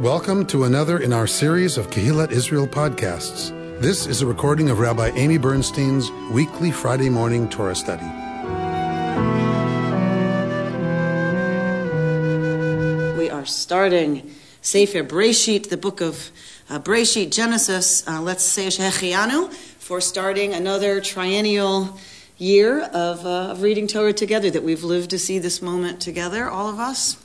Welcome to another in our series of Kehillat Israel podcasts. This is a recording of Rabbi Amy Bernstein's weekly Friday morning Torah study. We are starting Sefer Breshit, the book of uh, Breshit, Genesis. Uh, let's say Shehechianu for starting another triennial year of, uh, of reading Torah together that we've lived to see this moment together, all of us.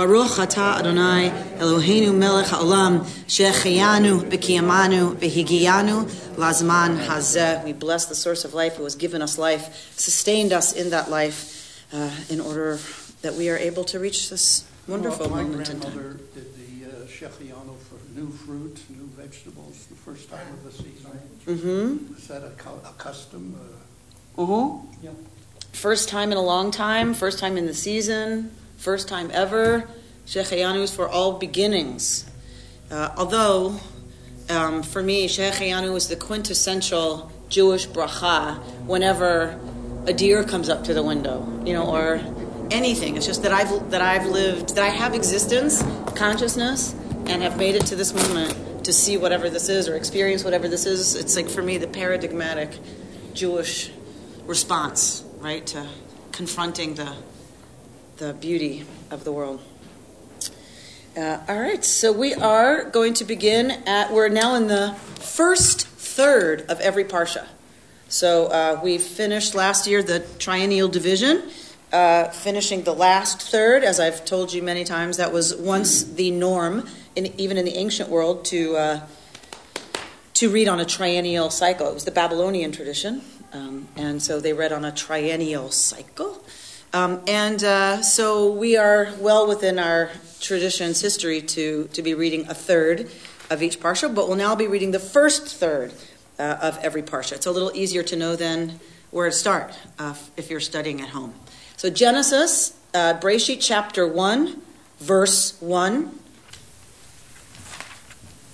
Baruch atah Adonai Eloheinu melech haolam shecheyanu b'kiyamanu v'higiyanu lazman hazeh. We bless the source of life who has given us life, sustained us in that life, uh, in order that we are able to reach this wonderful well, moment in time. did the uh, shechianu for new fruit, new vegetables, the first time of the season. Mm-hmm. Is that a, a custom? Uh, Mm-hmm. yeah. First time in a long time, first time in the season, first time ever. Shecheyanu is for all beginnings. Uh, although, um, for me, Shecheyanu is the quintessential Jewish bracha whenever a deer comes up to the window, you know, or anything. It's just that I've that I've lived, that I have existence, consciousness, and have made it to this moment to see whatever this is or experience whatever this is. It's like for me the paradigmatic Jewish response, right, to confronting the the beauty of the world. Uh, all right, so we are going to begin at, we're now in the first third of every Parsha. So uh, we finished last year the triennial division, uh, finishing the last third. As I've told you many times, that was once the norm, in, even in the ancient world, to, uh, to read on a triennial cycle. It was the Babylonian tradition, um, and so they read on a triennial cycle. Um, and uh, so we are well within our tradition's history to, to be reading a third of each parsha, but we'll now be reading the first third uh, of every parsha. It's a little easier to know then where to start uh, if you're studying at home. So Genesis, uh, chapter 1, verse 1.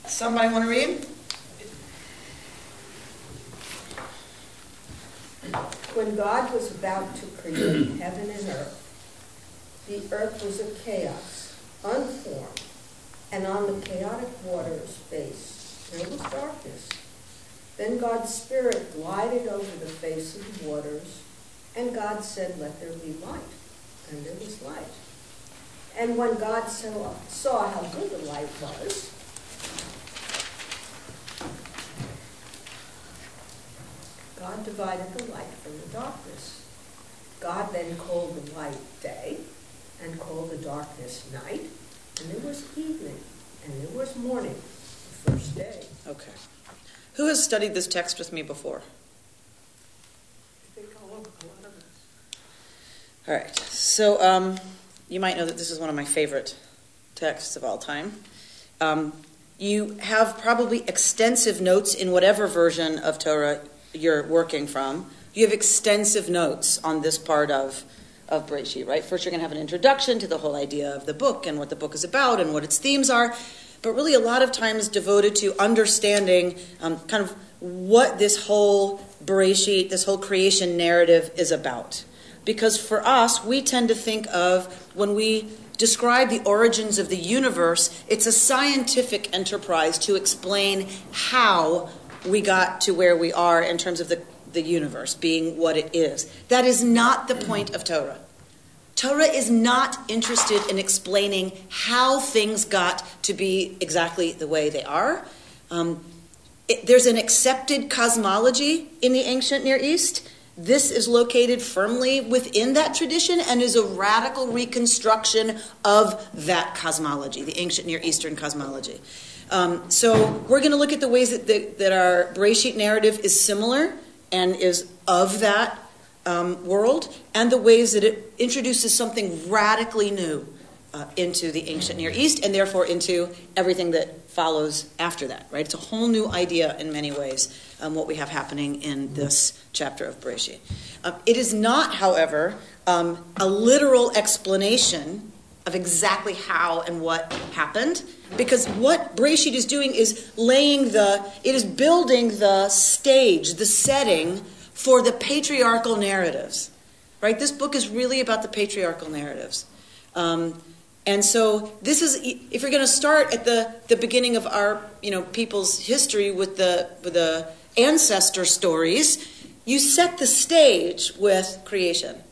Somebody want to read? When God was about to create heaven and earth, the earth was a chaos, unformed, and on the chaotic water's base there was darkness. Then God's Spirit glided over the face of the waters, and God said, Let there be light. And there was light. And when God saw, saw how good the light was, God divided the light from the darkness. God then called the light day and called the darkness night, and there was evening and there was morning, the first day. Okay. Who has studied this text with me before? I think all of, a lot of us. All right. So um, you might know that this is one of my favorite texts of all time. Um, you have probably extensive notes in whatever version of Torah you're working from. You have extensive notes on this part of of Breshit, right? First, you're going to have an introduction to the whole idea of the book and what the book is about and what its themes are, but really a lot of times devoted to understanding um, kind of what this whole Bereshit, this whole creation narrative is about. Because for us, we tend to think of when we describe the origins of the universe, it's a scientific enterprise to explain how we got to where we are in terms of the, the universe being what it is. That is not the point of Torah. Torah is not interested in explaining how things got to be exactly the way they are. Um, it, there's an accepted cosmology in the ancient Near East. This is located firmly within that tradition and is a radical reconstruction of that cosmology, the ancient Near Eastern cosmology. Um, so we're going to look at the ways that, the, that our Bereshit narrative is similar and is of that um, world, and the ways that it introduces something radically new uh, into the ancient Near East, and therefore into everything that follows after that. Right? It's a whole new idea in many ways. Um, what we have happening in this chapter of Bereshit. Um, it is not, however, um, a literal explanation of exactly how and what happened. Because what Breshit is doing is laying the it is building the stage the setting for the patriarchal narratives right? This book is really about the patriarchal narratives. Um, And so this is if you're going to start at the, the beginning of our you know people's history with the with the ancestor stories, you set the stage with creation.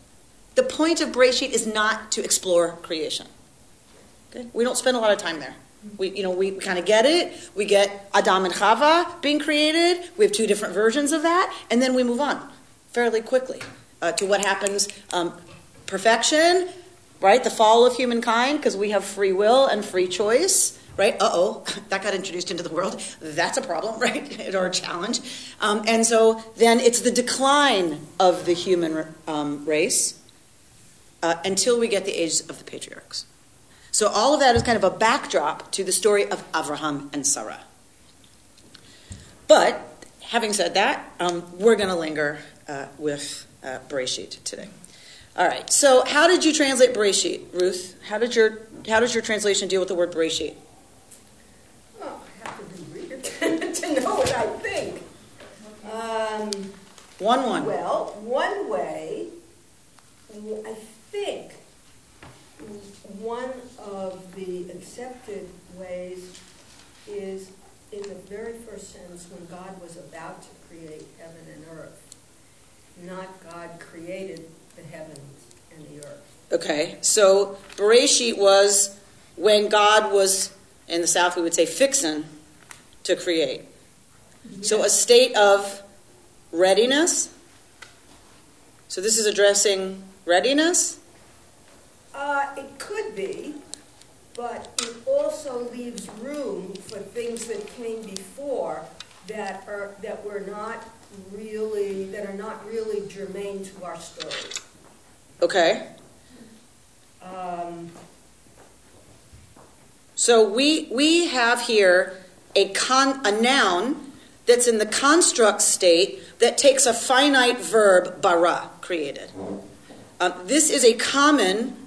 The point of Bereshit is not to explore creation. Okay? We don't spend a lot of time there. We, you know, we kind of get it. We get Adam and Chava being created. We have two different versions of that, and then we move on fairly quickly uh, to what happens. Um, perfection, right? The fall of humankind, because we have free will and free choice, right? Uh oh, that got introduced into the world. That's a problem, right? or a challenge. Um, and so then it's the decline of the human um, race uh, until we get the age of the patriarchs. So all of that is kind of a backdrop to the story of Abraham and Sarah. But having said that, um, we're going to linger uh, with uh, Bereshit today. All right. So how did you translate Bereshit, Ruth? How did your how does your translation deal with the word Bereshit? Oh, I have to be reader to know what I think. Um, one one. Well, one way, I think one of the accepted ways is in the very first sentence when God was about to create heaven and earth. Not God created the heavens and the earth. Okay, so Bereshit was when God was, in the South we would say fixin' to create. Yes. So a state of readiness. So this is addressing readiness? Uh, it could be, but it also leaves room for things that came before that are that were not really that are not really germane to our story. Okay. Um, so we we have here a con a noun that's in the construct state that takes a finite verb bara created. Um, this is a common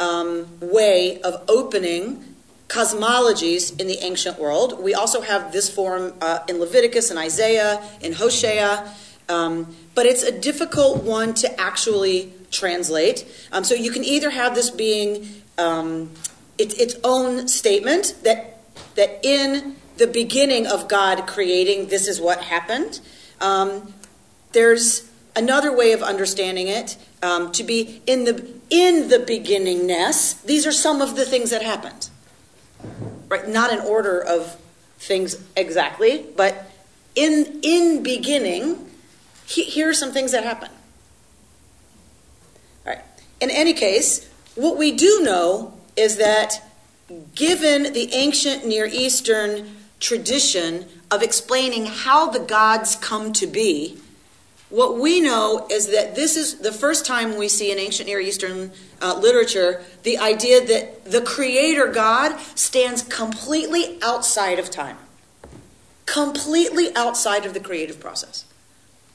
um, way of opening cosmologies in the ancient world. We also have this form uh, in Leviticus and Isaiah, in Hosea, um, but it's a difficult one to actually translate. Um, so you can either have this being um, it, its own statement that that in the beginning of God creating, this is what happened. Um, there's another way of understanding it um, to be in the in the beginningness. These are some of the things that happened, right? Not in order of things exactly, but in in beginning. He, here are some things that happen. All right. In any case, what we do know is that given the ancient Near Eastern tradition of explaining how the gods come to be, what we know is that this is the first time we see in ancient Near Eastern uh, literature the idea that the Creator God stands completely outside of time, completely outside of the creative process.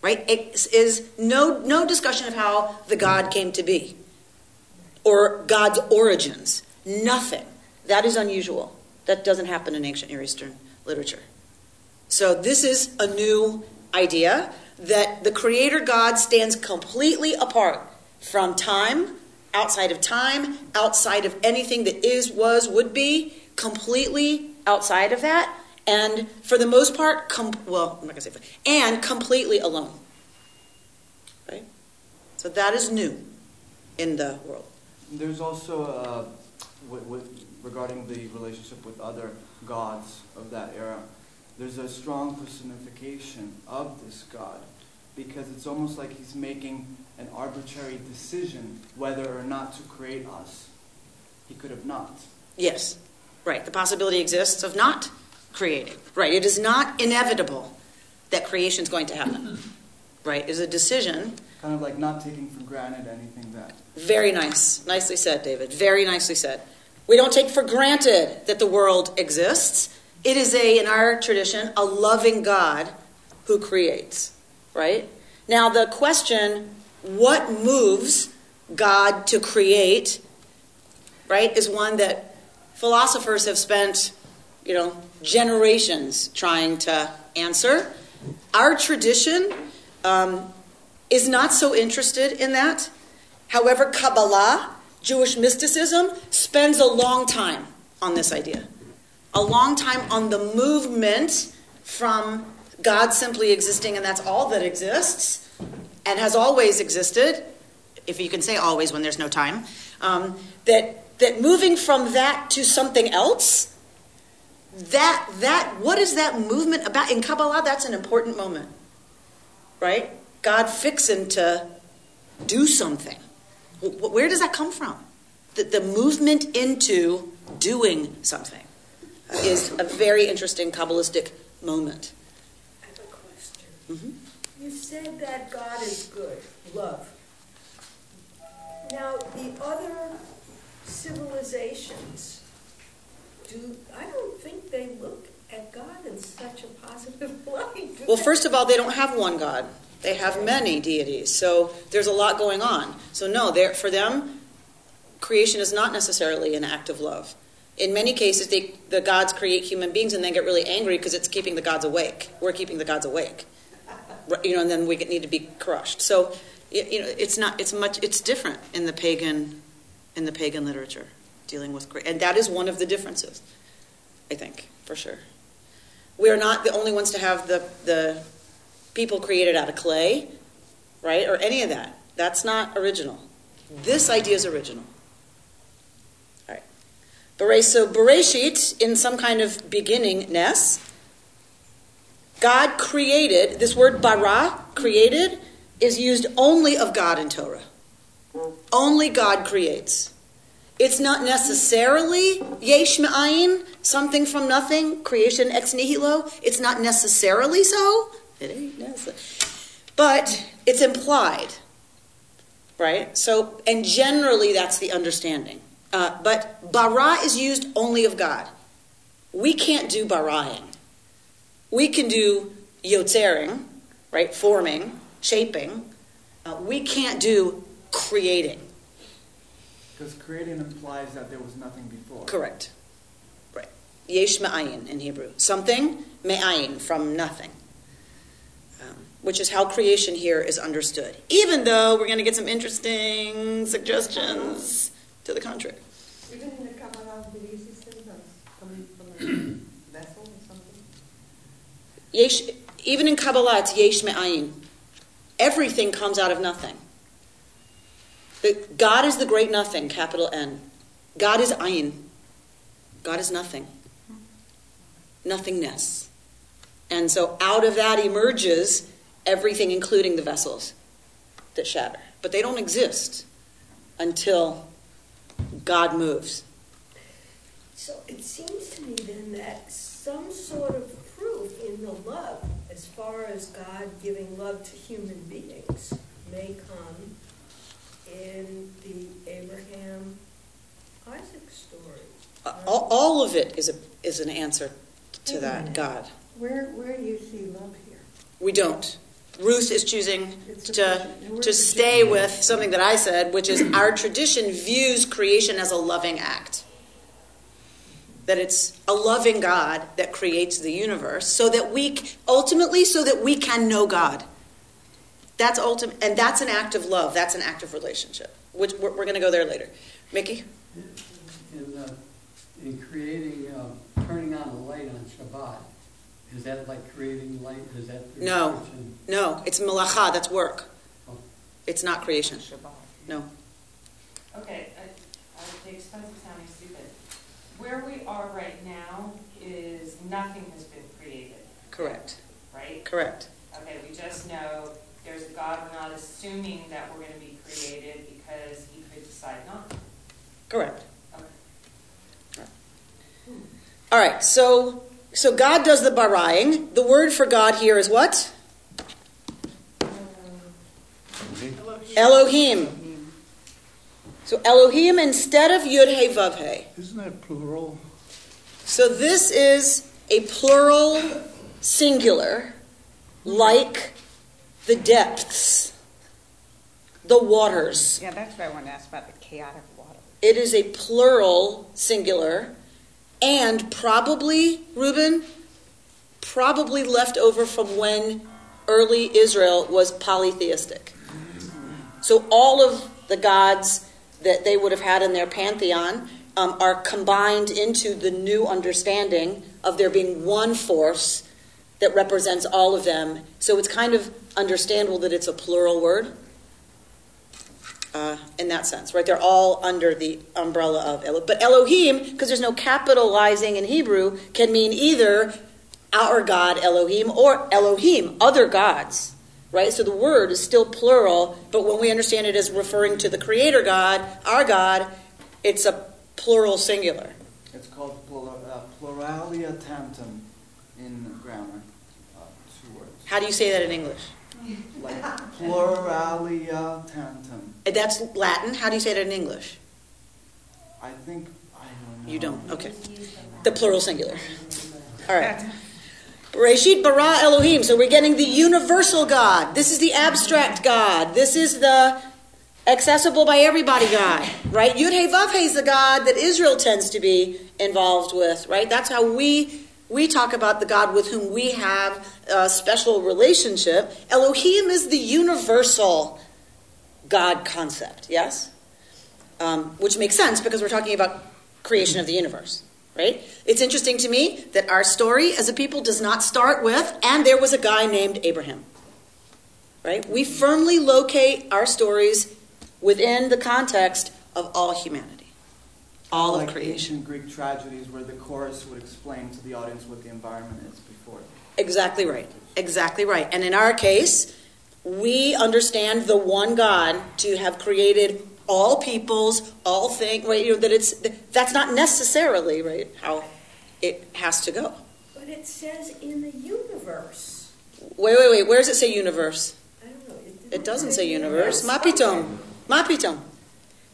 Right? It is no, no discussion of how the God came to be or God's origins. Nothing. That is unusual. That doesn't happen in ancient Near Eastern literature. So this is a new idea that the Creator God stands completely apart from time, outside of time, outside of anything that is, was, would be, completely outside of that, and for the most part, com- well, I'm not gonna say, and completely alone. Right? So that is new in the world. There's also, uh, with, with, regarding the relationship with other gods of that era, there's a strong personification of this God because it's almost like he's making an arbitrary decision whether or not to create us. He could have not. Yes, right. The possibility exists of not creating. Right. It is not inevitable that creation is going to happen. Right. It is a decision. Kind of like not taking for granted anything that. Very nice. Nicely said, David. Very nicely said. We don't take for granted that the world exists. It is a, in our tradition, a loving God who creates, right? Now, the question, what moves God to create, right, is one that philosophers have spent, you know, generations trying to answer. Our tradition um, is not so interested in that. However, Kabbalah, Jewish mysticism spends a long time on this idea. A long time on the movement from God simply existing and that's all that exists and has always existed, if you can say always when there's no time, um, that, that moving from that to something else that that what is that movement about? In kabbalah that's an important moment right? God fixing to do something. Where does that come from? The, the movement into doing something is a very interesting kabbalistic moment I have a question. Mhm. You said that God is good, love. Now, the other civilizations, do, I don't think they look at God in such a positive light. well first of all they don't have one god they have many deities so there's a lot going on so no for them creation is not necessarily an act of love in many cases they, the gods create human beings and then get really angry because it's keeping the gods awake. We're keeping the gods awake. You know and then we get- need to be crushed. So you know it's not it's much it's different in the pagan in the pagan literature dealing with and that is one of the differences i think for sure. We are not the only ones to have the the people created out of clay right or any of that. That's not original. This idea is original so bereshit in some kind of beginningness God created, this word bara, created, is used only of God in Torah. Only God creates. It's not necessarily yesh me'ayin, something from nothing, creation ex nihilo. It's not necessarily so. It ain't necessarily. But it's implied, right? So, and generally that's the understanding. Uh, but bara is used only of God. We can't do baraing. We can do yotzering, right? Forming, shaping. Uh, we can't do creating. Because creating implies that there was nothing before. Correct. Right. Yesh me'ayin in Hebrew. Something, me'ayin, from nothing. Um, which is how creation here is understood. Even though we're going to get some interesting suggestions to the contrary. Even in the Kabbalah, the easy symbol coming from a vessel or something. Yesh, even in Kabbalah, it's yesh me'ayin. Everything comes out of nothing. God is the great nothing, capital N. God is ayin. God is nothing. Nothingness. And so out of that emerges everything, including the vessels that shatter. But they don't exist until God moves. So it seems to me then that some sort of the love, as far as God giving love to human beings, may come in the Abraham Isaac story. All, all of it is, a, is an answer to that. God. Where, where do you see love here? We don't. Ruth is choosing to, to stay with something that I said, which is our tradition views creation as a loving act. That it's a loving God that creates the universe so that we, ultimately, so that we can know God. That's ultimate, and that's an act of love. That's an act of relationship. Which we're, we're going to go there later. Mickey? In, uh, in creating, uh, turning on the light on Shabbat, is that like creating light? Is that No. restriction? No, it's malacha. That's work. Oh. It's not creation. No. Okay, I, at the expense of sounding stupid, where we are right now is nothing has been created, Correct. right? Correct. Okay, we just know there's a God, we're not assuming that we're gonna be created because he could decide not. to. Correct. Okay. All right, so so God does the barying. The word for God here is what? Elohim. So Elohim instead of Yud He Vav He. Isn't that plural? So this is a plural singular, like the depths, the waters. Yeah, that's what I wanted to ask about the chaotic water. It is a plural singular, and probably, Reuben, probably left over from when early Israel was polytheistic. So all of the gods that they would have had in their pantheon um, are combined into the new understanding of there being one force that represents all of them. So it's kind of understandable that it's a plural word uh, in that sense, right? They're all under the umbrella of Elohim. But Elohim, because there's no capitalizing in Hebrew, can mean either our God Elohim or Elohim, other gods, right? So the word is still plural, but when we understand it as referring to the Creator God, our God, it's a plural singular. It's called plura- uh, pluralia tantum in grammar. Uh, two words. How do you say that in English? Like pluralia tantum. Uh, That's Latin. How do you say that in English? I think I don't know. You don't. Okay. The plural singular. All right. Bereshit bara Elohim. So we're getting the universal God. This is the abstract God. This is the accessible by everybody God, right? Yud Hey Vav Hey is the God that Israel tends to be involved with, right? That's how we we talk about the God with whom we have a special relationship. Elohim is the universal God concept, yes? Um, which makes sense because we're talking about creation of the universe, right? It's interesting to me that our story as a people does not start with, and there was a guy named Abraham, right? We firmly locate our stories within the context of all humanity, all like of creation. ancient Greek tragedies where the chorus would explain to the audience what the environment is before. Exactly right. Exactly right. And in our case, we understand the one God to have created all peoples, all things, right? You know, that it's that's not necessarily right how it has to go. But it says in the universe. Wait, wait, wait. Where does it say universe? I don't know. It doesn't say universe. Mapitom. Mapitom.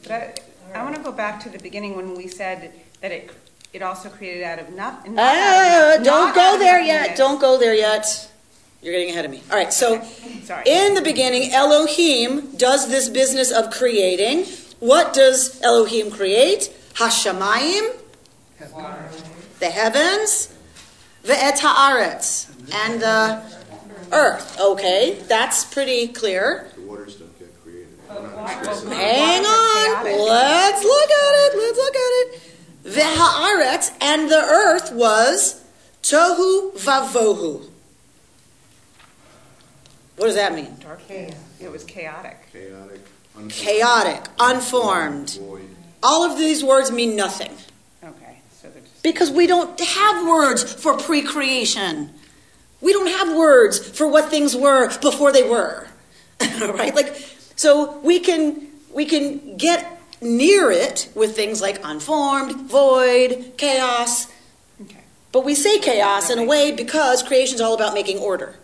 But I, I want to go back to the beginning when we said that it it also created out of nothing. Ah, don't go there yet. Don't go there yet. You're getting ahead of me. All right, so Sorry. in the beginning, Elohim does this business of creating. What does Elohim create? Hashamayim, the heavens, ve'et haaretz, and the earth. Okay, that's pretty clear. The waters don't get created. But We're not why- stressing well, it. Hang on. Let's look at it. Let's look at it. Ve'haaretz, and the earth was tohu vavohu. What does that mean? Dark. chaos. It was chaotic. Chaotic, unformed, Chaotic, unformed. void. All of these words mean nothing Okay, so just because we don't have words for pre creation. We don't have words for what things were before they were. right? Like so we can we can get near it with things like unformed, void, chaos, okay. But we say chaos in a way because creation is all about making order.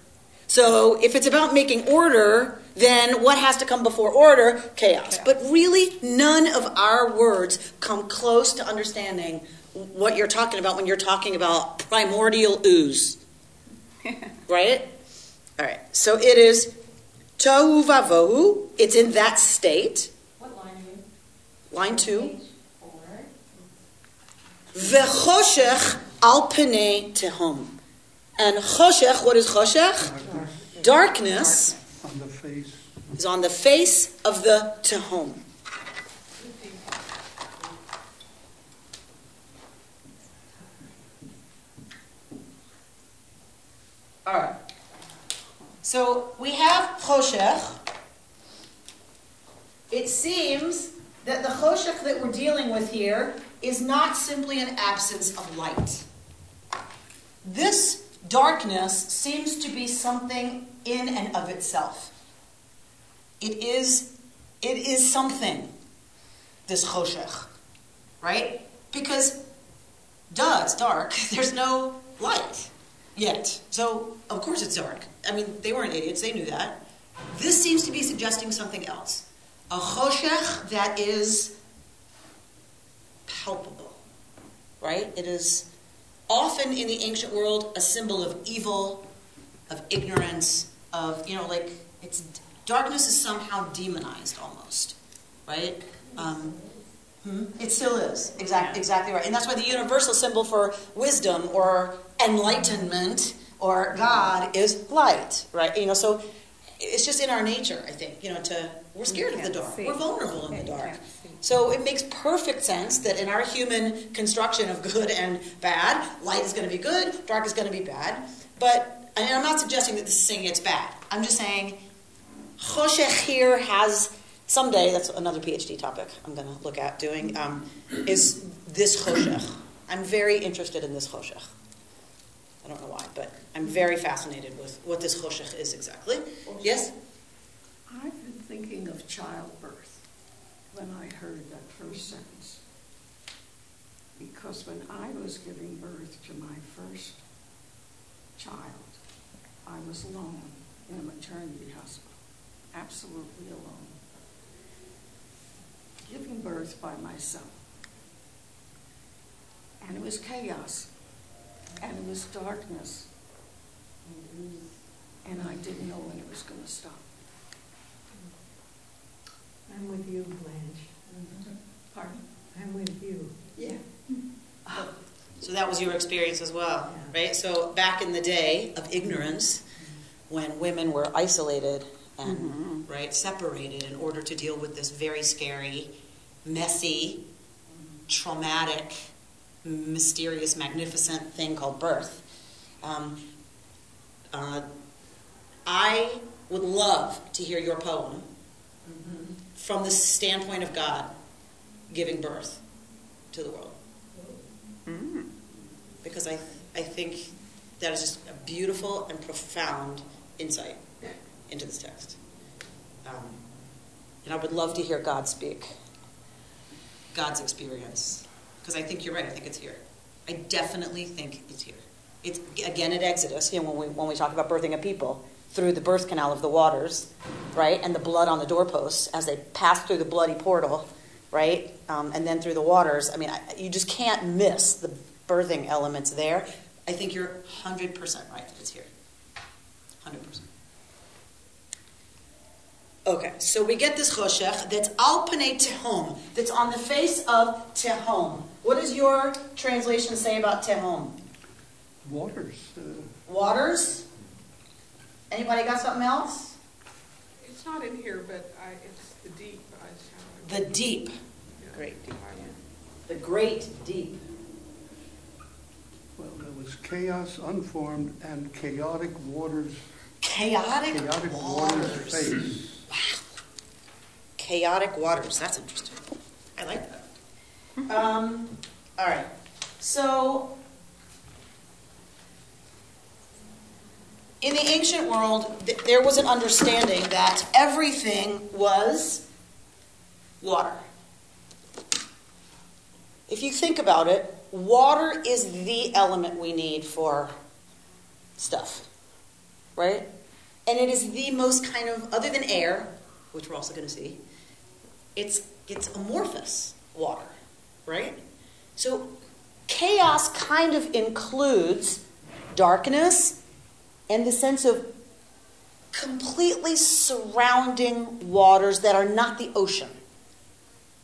So if it's about making order, then what has to come before order? Chaos. Chaos. But really, none of our words come close to understanding what you're talking about when you're talking about primordial ooze. right? All right. So it is tohu vavohu. It's in that state. What line are you? Line two. V'choshech al tehom. And choshech, what is choshech? Darkness is on the face of the tehom. All right. So we have choshech. It seems that the choshech that we're dealing with here is not simply an absence of light. This darkness seems to be something in and of itself. It is, it is something, this choshech, right? Because, duh, it's dark. There's no light yet. So, of course it's dark. I mean, they weren't idiots, they knew that. This seems to be suggesting something else. A choshech that is palpable, right? It is often in the ancient world a symbol of evil, of ignorance, of, you know, like, it's darkness is somehow demonized almost, right? Um, hmm? It still is, exactly, exactly right. And that's why the universal symbol for wisdom or enlightenment or God is light, right? You know, so it's just in our nature, I think, you know, to we're scared of the dark. see. We're vulnerable in the dark. So it makes perfect sense that in our human construction of good and bad, light is going to be good, dark is going to be bad. But and I'm not suggesting that this is saying it's bad. I'm just saying choshech here has someday. That's another PhD topic I'm going to look at doing. Um, is this choshech? I'm very interested in this choshech. I don't know why, but I'm very fascinated with what this choshech is exactly. Yes. I've been thinking of childbirth when I heard that first sentence. Because when I was giving birth to my first child, I was alone in a maternity hospital, absolutely alone, giving birth by myself. And it was chaos, and it was darkness, and I didn't know when it was going to stop. I'm with you, Blanche. Pardon? I'm with you. Yeah. So that was your experience as well, right? So back in the day of ignorance, when women were isolated and right separated in order to deal with this very scary, messy, traumatic, mysterious, magnificent thing called birth. Um, uh, I would love to hear your poem from the standpoint of God giving birth to the world because I, I think that is just a beautiful and profound insight into this text. Um, and I would love to hear God speak, God's experience, because I think you're right. I think it's here. I definitely think it's here. It's again at Exodus, you know, when we when we talk about birthing a people through the birth canal of the waters, right, and the blood on the doorposts as they pass through the bloody portal, right, um, and then through the waters. I mean, I, you just can't miss the birthing elements there. I think you're 100% right that it's here. 100%. Okay, so we get this choshech that's al panei tehom, that's on the face of tehom. What does your translation say about tehom? Waters. uh, Waters? Anybody got something else? It's not in here, but I, it's the deep. I just The deep, Great. Deep the great deep. Well, there was chaos unformed and chaotic waters, Chaotic, chaotic waters. waters face. Chaotic waters. That's interesting. I like that. Um, all right. So, in the ancient world, th- there was an understanding that everything was water. If you think about it, water is the element we need for stuff, right? And it is the most kind of, other than air, which we're also going to see, it's it's amorphous water, right? So chaos kind of includes darkness and the sense of completely surrounding waters that are not the ocean.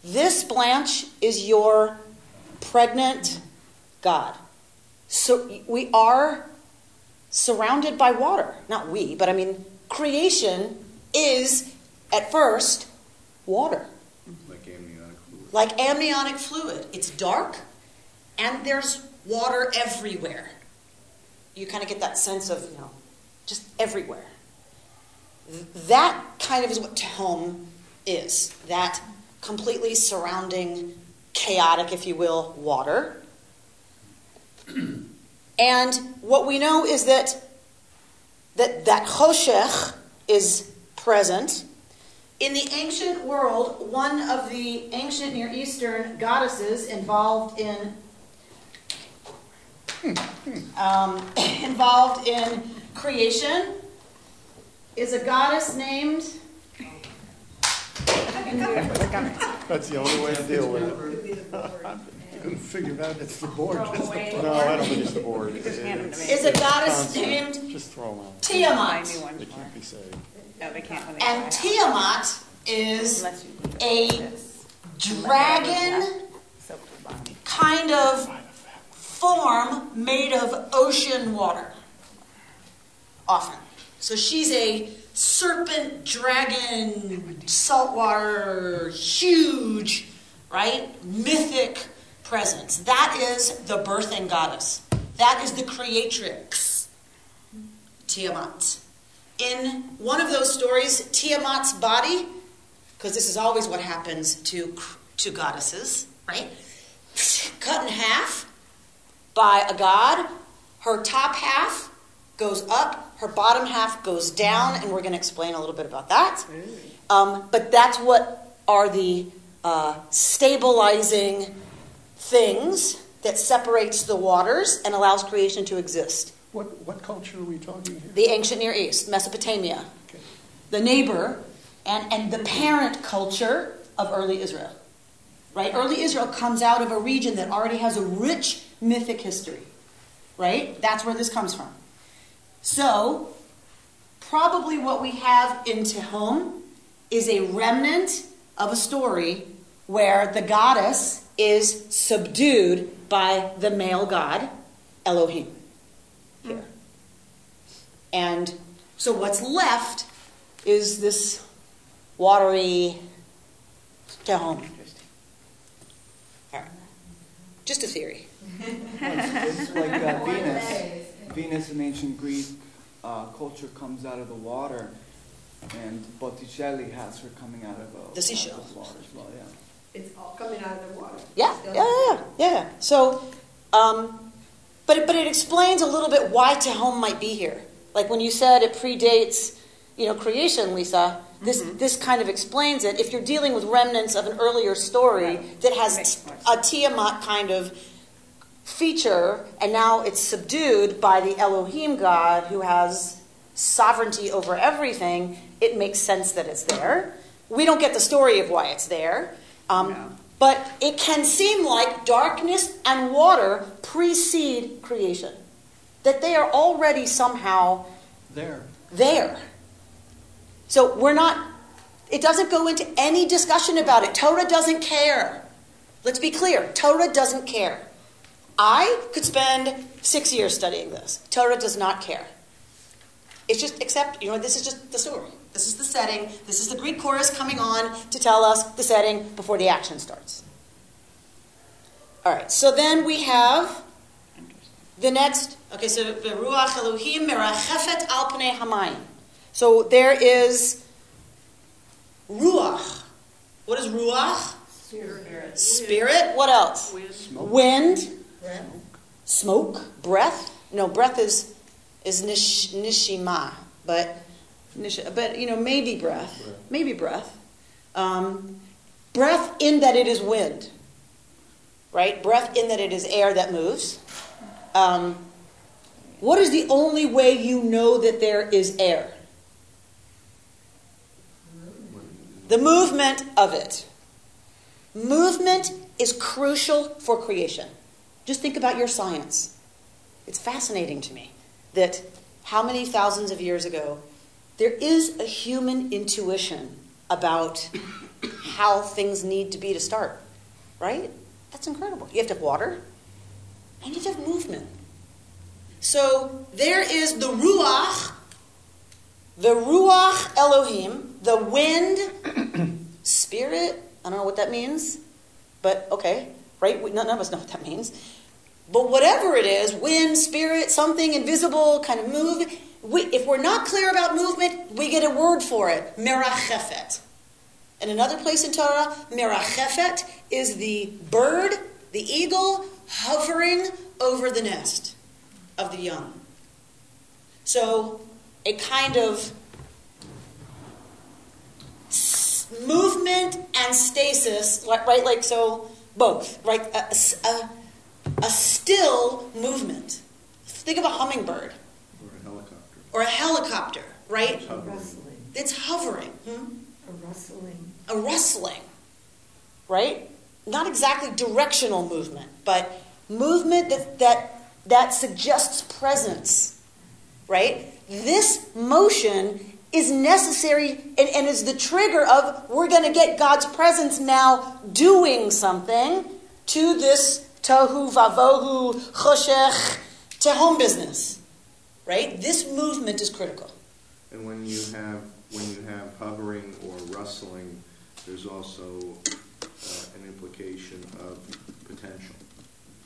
This Blanche is your pregnant God. So we are surrounded by water. Not we, but I mean creation is at first water Like amniotic fluid. like amniotic fluid. It's dark, and there's water everywhere. You kind of get that sense of, you know, just everywhere. Th- That kind of is what Tehom is. That completely surrounding, chaotic, if you will, water. and what we know is that that, that Choshech is present. In the ancient world, one of the ancient Near Eastern goddesses involved in um, involved in creation is a goddess named That's the only way to deal with it. I couldn't figure out it's the board. Throw just the board. No, I don't think it's the board. Just hand them to me. is a goddess Concept. named Just throw them out. Tiamat. Find one They can't be saved. No, they can't when they And. Tiamat is Unless you do a dragon So kind of form made of ocean water. Often. So she's a serpent, dragon, saltwater, huge, right? Mythic presence. That is the birthing goddess. That is the creatrix, Tiamat. In one of those stories, Tiamat's body, because this is always what happens to, to goddesses, right? Cut in half by a god. Her top half goes up, her bottom half goes down, and we're going to explain a little bit about that. Um, but that's what are the uh, stabilizing things that separates the waters and allows creation to exist. What, what culture are we talking here? The ancient Near East, Mesopotamia, Okay. the neighbor, and, and the parent culture of early Israel. Right? Early Israel comes out of a region that already has a rich mythic history. Right? That's where this comes from. So, probably what we have in Tehom is a remnant of a story where the goddess is subdued by the male god, Elohim. Here. And so what's left is this watery Tehom. All right. Just a theory. It's, it's like uh, Venus. Venus in ancient Greek uh, culture comes out of the water, and Botticelli has her coming out of a, The seashell. out of water as well. Yeah. It's all coming out of the water. Yeah, yeah, yeah, yeah. yeah. So, um, but it, but it explains a little bit why Tehom might be here. Like when you said it predates, you know, creation, Lisa. This this kind of explains it. If you're dealing with remnants of an earlier story Right. that has a Tiamat kind of feature, and now it's subdued by the Elohim God who has sovereignty over everything, it makes sense that it's there. We don't get the story of why it's there. Um, No. But it can seem like darkness and water precede creation, that they are already somehow There. there. So we're not, it doesn't go into any discussion about it. Torah doesn't care. Let's be clear Torah doesn't care. I could spend six years studying this. Torah does not care. It's just, except, you know, this is just the story. This is the setting. This is the Greek chorus coming on to tell us the setting before the action starts. All right, so then we have the next, okay, so Elohim al hamayim. So there is Ruach. What is Ruach? Spirit. Spirit. What else? Wind. Breath. Smoke. Breath. No, breath is is nish, nishima, but nish, but you know maybe breath, maybe breath. Um, breath in that it is wind, right? Breath in that it is air that moves. Um, what is the only way you know that there is air? The movement of it. Movement is crucial for creation. Just think about your science. It's fascinating to me that how many thousands of years ago there is a human intuition about how things need to be to start, right? That's incredible. You have to have water and you have to have movement. So there is the Ruach, the Ruach Elohim, the wind, spirit. I don't know what that means, but okay, right? We, none of us know what that means. But whatever it is, wind, spirit, something invisible, kind of move. We, if we're not clear about movement, we get a word for it, merachefet. In another place in Torah, merachefet is the bird, the eagle, hovering over the nest of the young. So, a kind of movement and stasis, right? Like, so, both, right? A, a- a- a still movement. Think of a hummingbird Or a helicopter. or a helicopter, right? It's hovering. Rustling. It's hovering. Hmm? A rustling. a rustling, right? Not exactly directional movement, but movement that, that, that suggests presence, right? This motion is necessary and, and is the trigger of we're going to get God's presence now doing something to this tohu vavohu choshech tehom business, right? This movement is critical. And when you have, when you have hovering or rustling, there's also uh, an implication of potential.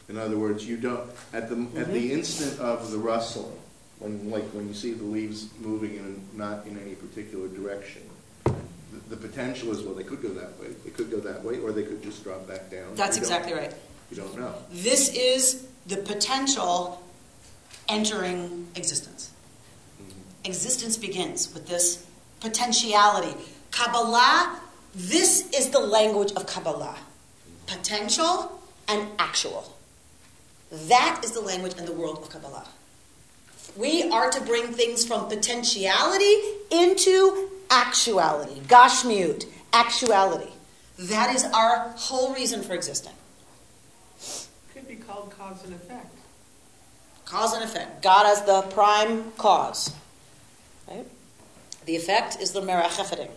In other words, you don't, at the, at the instant of the rustling, when, like, when you see the leaves moving in, not in any particular direction, the, the potential is, well, they could go that way, they could go that way, or they could just drop back down. That's You don't- exactly right. You don't know. This is the potential entering existence. Mm-hmm. Existence begins with this potentiality. Kabbalah, this is the language of Kabbalah potential and actual. That is the language and the world of Kabbalah. We are to bring things from potentiality into actuality. Gashmiut, actuality. That is our whole reason for existing. Could be called cause and effect. Cause and effect. God as the prime cause. Right? The effect is the merachefedim.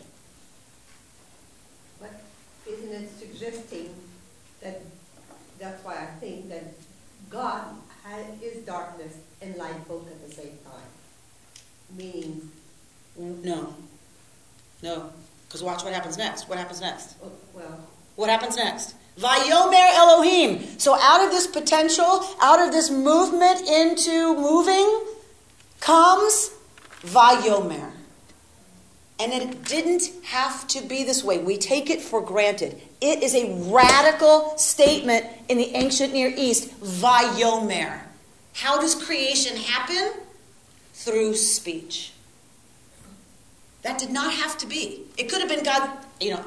But isn't it suggesting that, that's why I think that God ha- is darkness and light both at the same time? Meaning, No. No. Because watch what happens next. What happens next? oh, well, What happens next? Vayomer Elohim. So out of this potential, out of this movement into moving, comes Vayomer. And it didn't have to be this way. We take it for granted. It is a radical statement in the ancient Near East. Vayomer. How does creation happen? Through speech. That did not have to be. It could have been God, you know,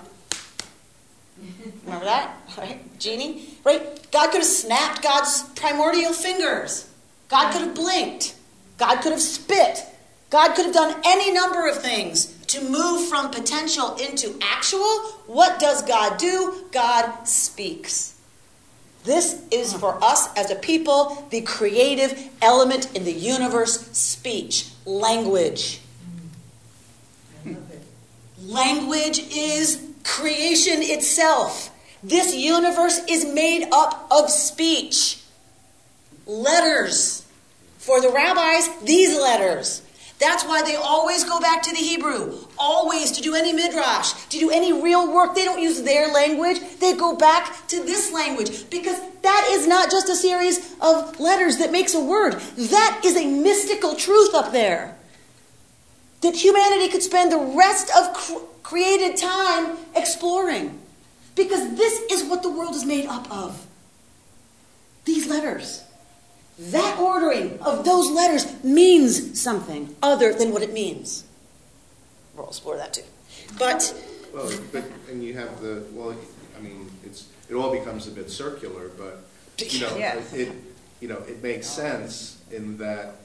Remember that? Right? Genie? Right? God could have snapped God's primordial fingers. God could have blinked. God could have spit. God could have done any number of things to move from potential into actual. What does God do? God speaks. This is for us as a people the creative element in the universe speech, language. Language is creation itself. This universe is made up of speech. Letters. For the rabbis, these letters. That's why they always go back to the Hebrew. Always to do any midrash, to do any real work. They don't use their language. They go back to this language because that is not just a series of letters that makes a word. That is a mystical truth up there that humanity could spend the rest of cr- created time exploring. Because this is what the world is made up of. These letters. That ordering of those letters means something other than what it means. We'll explore that too. But Well, but, and you have the, well, I mean, it's, it all becomes a bit circular, but, you know, it, you know, it makes sense in that,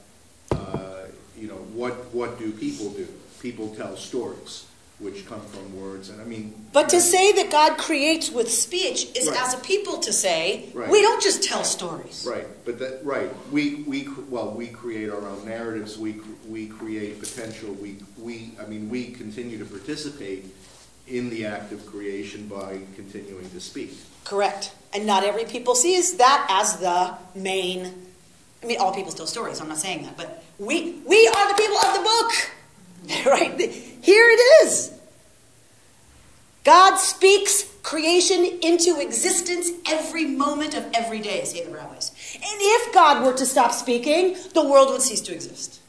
uh, you know, what, what do people do? People tell stories, which come from words, and I mean. but to say that God creates with speech is Right. as a people to say, Right. we don't just tell stories. Right, but that, right, we, we, well, we create our own narratives, we, we create potential, we, we, I mean, we continue to participate in the act of creation by continuing to speak. Correct. And not every people sees that as the main. I mean, all people tell stories. I'm not saying that, but we we are the people of the book, right? Here it is. God speaks creation into existence every moment of every day, say the rabbis. And if God were to stop speaking, the world would cease to exist.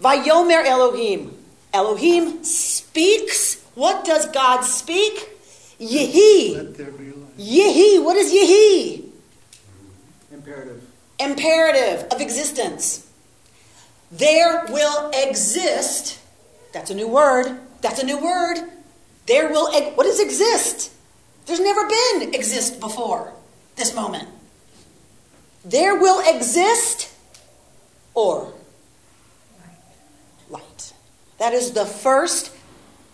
Vayomer Elohim. Elohim speaks. What does God speak? Yehi. Let there be light. Yehi. What is Yehi? Imperative. Imperative of existence. There will exist. That's a new word. That's a new word. There will. What is exist? There's never been exist before this moment. There will exist or light. That is the first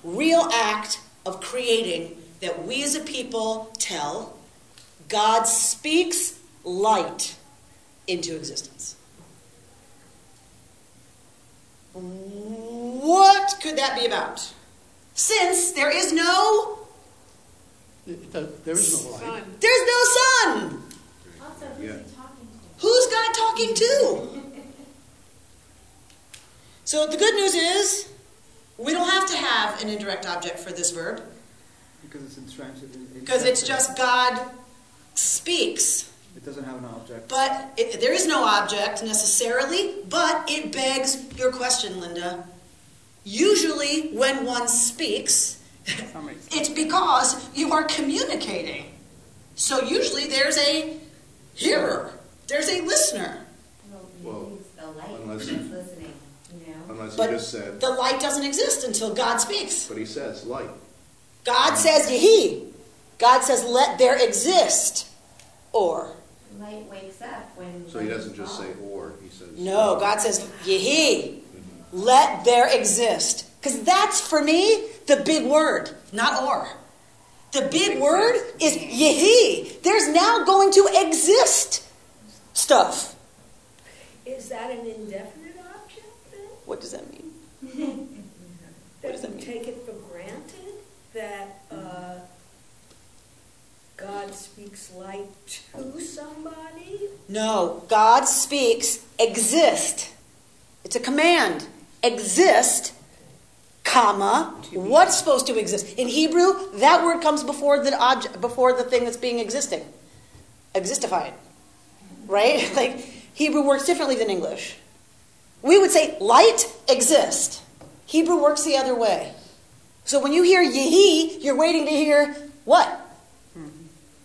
real act of creating that we as a people tell. God speaks light into existence. What could that be about? Since there is no, There is no light. Sun. there's no sun. Yeah. Who's God talking to? So the good news is we don't have to have an indirect object for this verb Because it's intransitive. in- because it's just. God speaks. It doesn't have an object. But it, there is no object necessarily, but it begs your question, Linda. Usually, when one speaks, it's because you are communicating. So usually there's a hearer, there's a listener. Well, It's the light unless- listening, you know? Unless he But just said, the light doesn't exist until God speaks. but he says light. God says Yehi. God says let there exist. Or. Light wakes up when. So he doesn't just say or, he says. No, God says Yehi. Let there exist. Because that's for me the big word, not or. The big word is Yehi. There's now going to exist stuff. Is that an indefinite object then? What does that mean? That does that mean? take it for granted that uh, God speaks light to somebody? No, God speaks exist. It's a command. Exist, comma, what's supposed to exist? In Hebrew, that word comes before the object, before the thing that's being existing. Existified. Right? Like Hebrew works differently than English. We would say light exist. Hebrew works the other way. So when you hear Yehi, you're waiting to hear what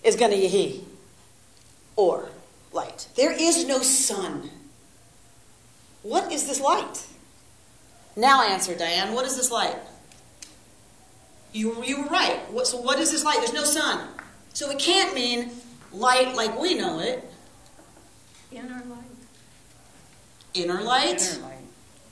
is going to Yehi or light. There is no sun. What is this light? Now answer, Diane. What is this light? You, you were right. What, so what is this light? There's no sun. So it can't mean light like we know it. Inner light? Inner light. Inner light,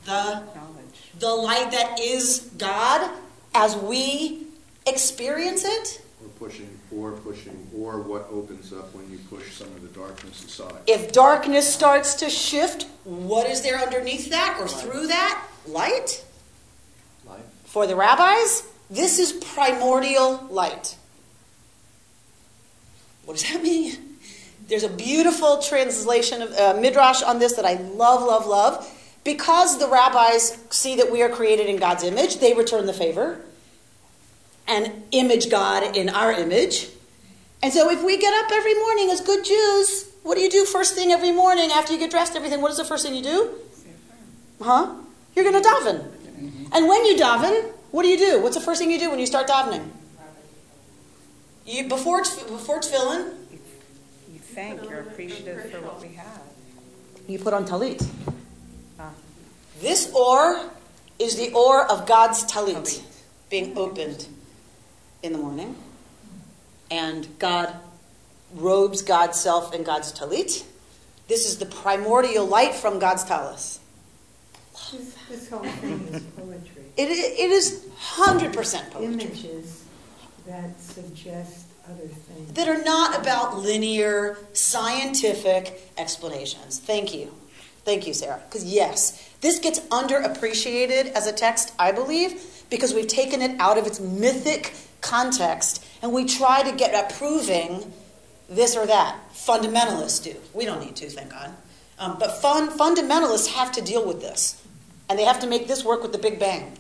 The, knowledge. the light that is God as we experience it. We're pushing, or pushing, or what opens up when you push some of the darkness aside. If darkness starts to shift, what is there underneath that or through that? Light? Life. For the rabbis, this is primordial light. What does that mean? There's a beautiful translation of uh, Midrash on this that I love, love, love. Because the rabbis see that we are created in God's image, they return the favor and image God in our image. And so if we get up every morning as good Jews, what do you do first thing every morning after you get dressed, everything? What is the first thing you do? Huh? You're going to daven. And when you daven, what do you do? What's the first thing you do when you start davening? You before it's, before it's filling, You thank, you're appreciative for what we have. you put on talit. Ah. This or is the or of God's Talit. being opened in the morning, and God robes God's self in God's talit. This is the primordial light from God's tallis. This, this whole thing is poetry. It, it is hundred percent poetry. Images that suggest other things. that are not about linear scientific explanations. Thank you. Thank you, Sarah. Because, yes, this gets underappreciated as a text, I believe, because we've taken it out of its mythic context and we try to get at proving this or that. Fundamentalists do. We don't need to, thank God. Um, but fun, fundamentalists have to deal with this. And they have to make this work with the Big Bang.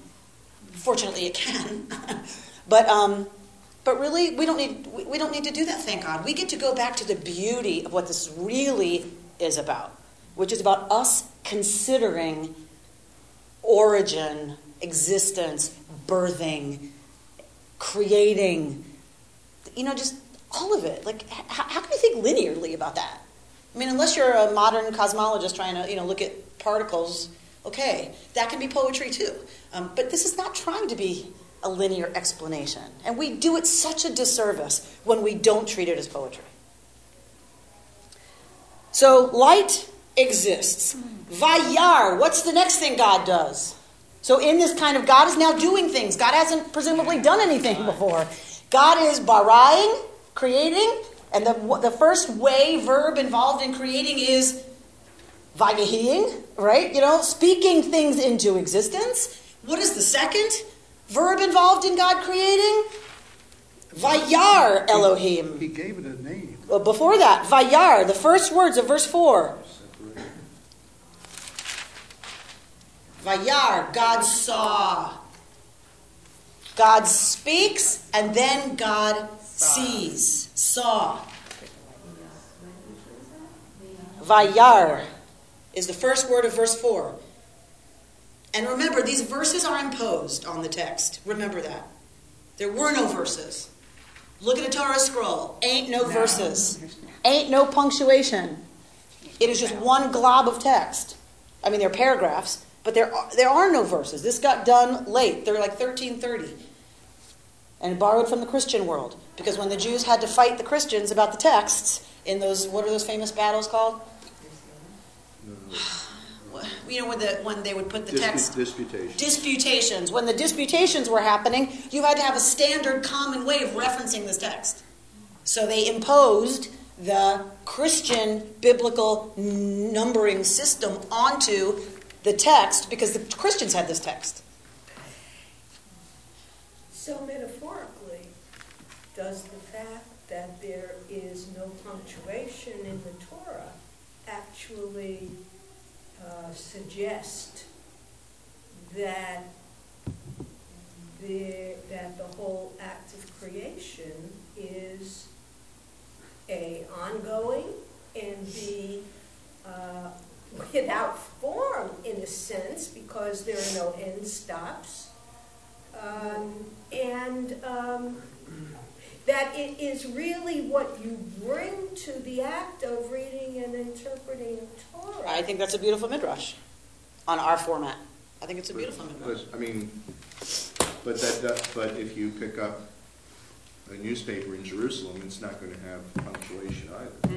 Fortunately, it can. but um, but really, we don't need we don't need to do that. Thank God. We get to go back to the beauty of what this really is about, which is about us considering origin, existence, birthing, creating. You know, just all of it. Like, how, how can you think linearly about that? I mean, unless you're a modern cosmologist trying to, you know, look at particles, okay, that can be poetry too. Um, but this is not trying to be a linear explanation. And we do it such a disservice when we don't treat it as poetry. So, light exists. Vayar, what's the next thing God does? So, in this kind of, God is now doing things. God hasn't presumably done anything before. God is baraing, creating, and the, the first way verb involved in creating is vayahiing, right? You know, speaking things into existence. What is the second verb involved in God creating? Vayar Elohim. He gave it a name. Well, before that, Vayar, the first words of verse 4. Vayar, God saw. God speaks and then God sees. Saw. Vayar is the first word of verse 4. And remember, these verses are imposed on the text. Remember that. There were no verses. Look at a Torah scroll. Ain't no, verses. Ain't no punctuation. It is just one glob of text. I mean, they're paragraphs, but there are, there are no verses. This got done late. They're like 1330. And borrowed from the Christian world. Because when the Jews had to fight the Christians about the texts in those, what are those famous battles called? You know, when, the, when they would put the Dispu- text. Disputation. Disputations. When the disputations were happening, you had to have a standard common way of referencing this text. So they imposed the Christian biblical numbering system onto the text because the Christians had this text. So metaphorically, does the fact that there is no punctuation in the Torah actually uh, suggest that the, that the whole act of creation is a ongoing and b uh, without form in a sense because there are no end stops um, and um, that it is really what you bring to the act of reading and interpreting Torah. I think that's a beautiful midrash on our format. I think it's a beautiful midrash. But, I mean, but that, that- but if you pick up a newspaper in Jerusalem, it's not going to have punctuation either.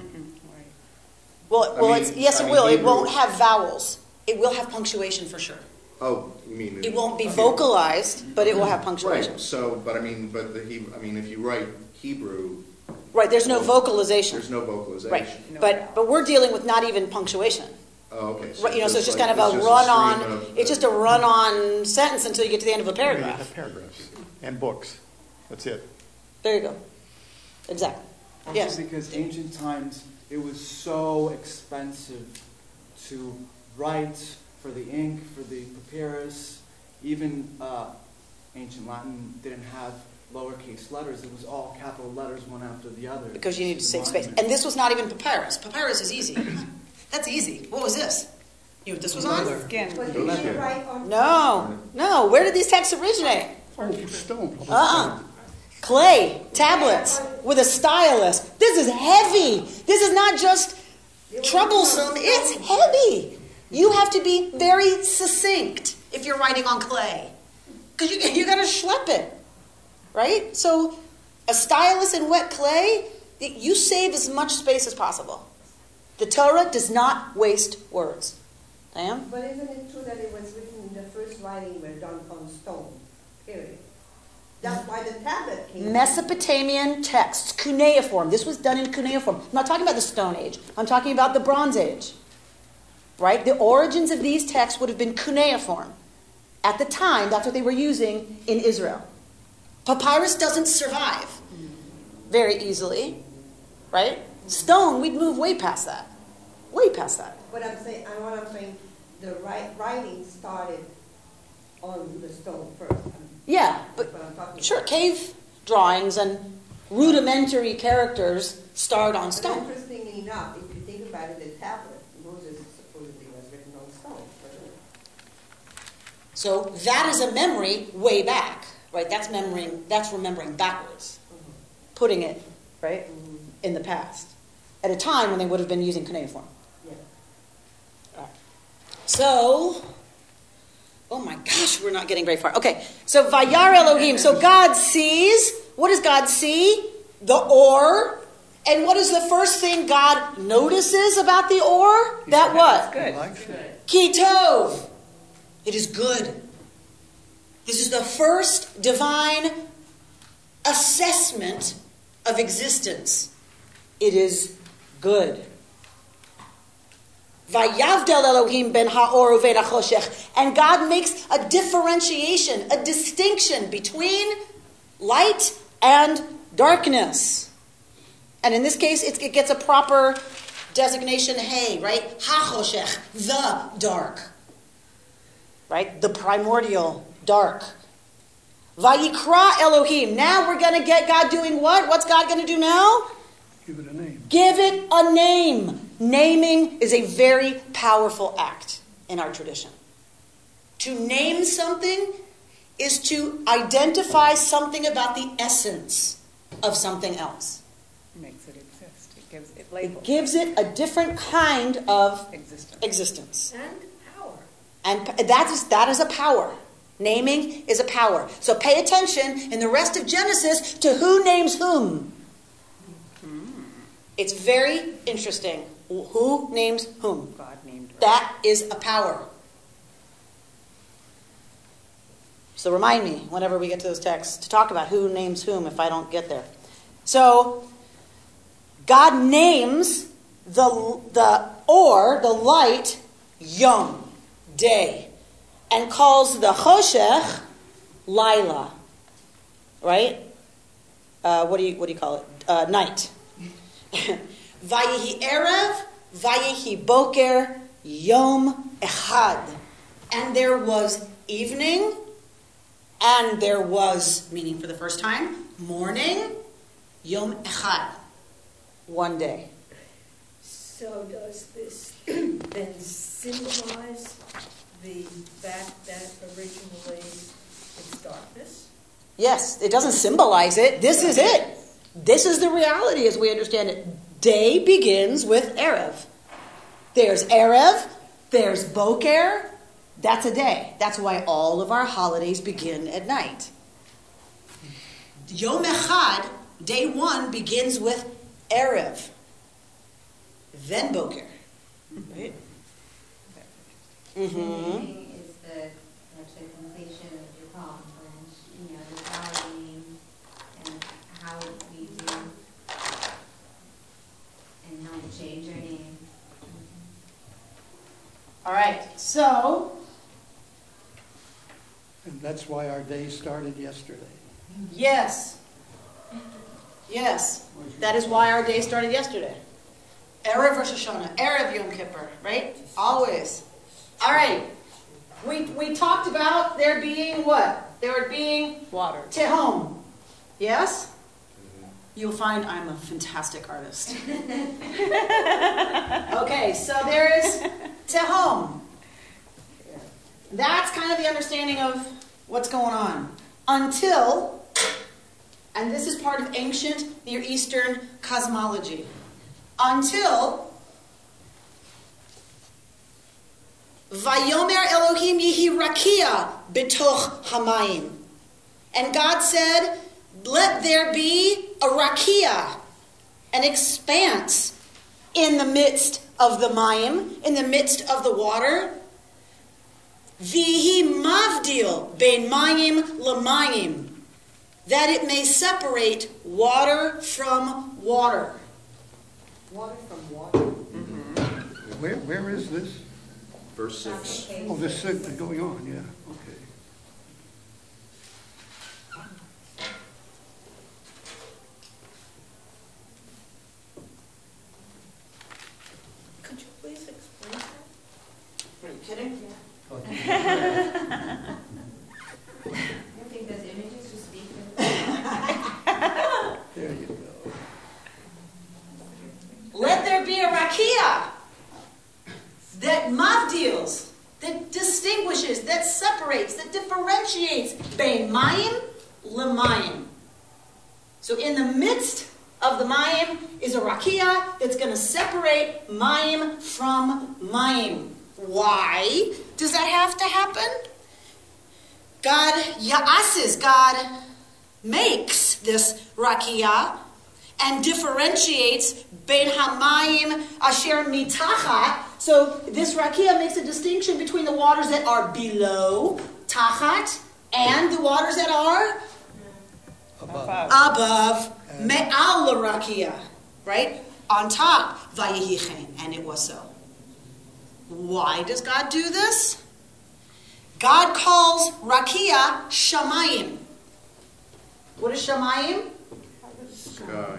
Well, I well, mean- it's, yes, I it mean, will. It Hebrew- won't have vowels. It will have punctuation for sure. Oh, you mean? It won't be vocalized, but it will have punctuation. Right, so, but I mean, but the Hebrew, I mean, if you write Hebrew, Right, there's no oh, vocalization. there's no vocalization. Right, but, but we're dealing with not even punctuation. Oh, okay. Right, You know, so it's just like- kind of a just run-on, of- it's just a run-on sentence until you get to the end of a paragraph. have paragraphs and books. That's it. There you go. Exactly. Also Yes. because ancient times, it was so expensive to write for the ink, for the papyrus. Even uh, ancient Latin didn't have lowercase letters. It was all capital letters, one after the other. Because you need to save space. And this was not even papyrus. Papyrus is easy. That's easy. What was this? You know this was on? Skin. But you should write on. No, no. Where did these texts originate? Oh, stone. Uh-uh. Clay, tablets, with a stylus. This is heavy. This is not just troublesome, it's heavy. You have to be very succinct if you're writing on clay. Because you, you got to schlep it, right? So a stylus in wet clay, you save as much space as possible. The Torah does not waste words. Diane? But isn't it true that it was written, in the first writing were done on stone, period? That's why the tablet came. Mesopotamian texts, cuneiform. This was done in cuneiform. I'm not talking about the Stone Age. I'm talking about the Bronze Age. Right? The origins of these texts would have been cuneiform. At the time, that's what they were using in Israel. Papyrus doesn't survive very easily, right? Stone, we'd move way past that. Way past that. What I'm saying, I what I'm saying, the writing started on the stone first. Yeah, but That's what I'm talking sure, cave drawings and rudimentary characters start on But stone. interestingly enough, if you think about it, the tablet, Moses supposedly was written on stone. So that is a memory way back, right? That's remembering, that's remembering backwards, mm-hmm. putting it, right, mm-hmm. in the past, at a time when they would have been using cuneiform. Yeah. Alright. So, oh my gosh, we're not getting very far. Okay, so Vayar Elohim. So God sees. What does God see? The or. And what is the first thing God notices about the or? That what? Good. Kitov. It is good. This is the first divine assessment of existence. It is good. Vayavdel Elohim ben ha'or. And God makes a differentiation, a distinction between light and darkness. And in this case, it, it gets a proper designation, hey, right? Hachoshech, the dark. right? The primordial dark. Vayikra Elohim. Now we're going to get God doing what? What's God going to do now? Give it a name. Give it a name. Naming is a very powerful act in our tradition. To name something is to identify something about the essence of something else. Makes it exist. It gives it It gives it a different kind of existence. existence. And power. And that is, that is a power. Naming is a power. So pay attention in the rest of Genesis to who names whom. Hmm. It's very interesting. Who names whom? God named her. That is a power. So remind me whenever we get to those texts to talk about who names whom if I don't get there. So God names the the or the light yom day and calls the choshech lila. Right? Uh, what do you what do you call it? Uh, night. Vayehi erev, vayehi boker, yom echad. And there was evening, and there was, meaning for the first time, morning, yom echad. One day. So does this then symbolize the fact that originally it's darkness? Yes, it doesn't symbolize it. This is it. This is the reality as we understand it. Day begins with Erev. There's Erev, there's Boker. That's a day. That's why all of our holidays begin at night. Yom Echad, day one, begins with Erev, then Boker. Right? Mm-hmm. Is the, completion of your poem, when, you know, the vowing and how we do, and change your name. All right, so, And that's why our day started yesterday. yes. Yes. That is why our day started yesterday. Erev Rosh Hashanah, Erev Yom Kippur, right? Always. All right. We, we talked about there being what? There being Water. Tehom. Yes? You'll find I'm a fantastic artist. okay, so there is Tehom. That's kind of the understanding of what's going on. Until, and this is part of ancient Near Eastern cosmology, until Vayomer Elohim yihi rakia betoch hamayim. And God said, let there be a rakia, an expanse in the midst of the mayim, in the midst of the water. Vihi mavdil bein mayim lamayim, that it may separate water from water. Water from water. Mm-hmm. Where, where is this? Verse six. Oh, this is going on, yeah, okay. Could you please explain that? Are you kidding? I don't think those images just speak for There you go. Let there be a rakia that mavdils, that distinguishes, that separates, that differentiates bein mayim lemayim. So in the midst of the mayim is a rakia that's going to separate mayim from mayim. Why does that have to happen? God ya'ases, God makes this rakia and differentiates ben hamayim asher mitachat. So this rakia makes a distinction between the waters that are below tachat and the waters that are Above. above me'al rakia, right on top. Vayehichen, and it was so. Why does God do this? God calls rakia shamayim. What is shamayim? Sky.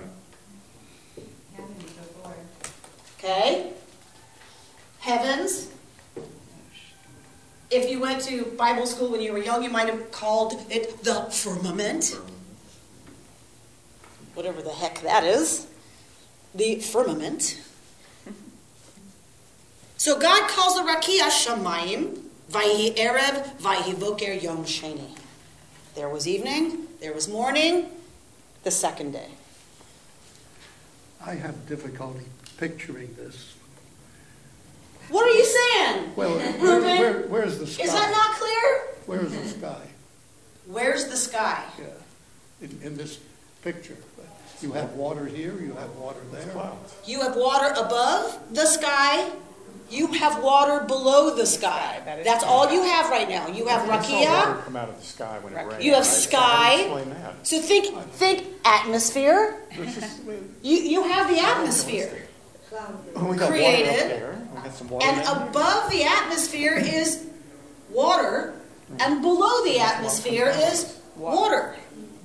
Okay? Heavens. if you went to Bible school when you were young, you might have called it the firmament. Whatever the heck that is. The firmament. So God calls the Rakia Shamayim, Vayhi Erev, Vayhi Voker Yom Sheni. There was evening, there was morning, the second day. I have difficulty picturing this. What are you saying? Well, where, Reuben? where, where's the sky? Is that not clear? Where's the sky? Where's the sky? Yeah, in, in this picture. You have water here, you have water there. You have water above the sky. You have water below the sky. That's all you have right now. You have I saw Rakia. water come out of the sky when it rained. You have right? sky. Explain that. So think, think atmosphere. You, you have the atmosphere. Oh, we got Created. water up there. We got some water And down here. above the atmosphere is water, and below the atmosphere is water.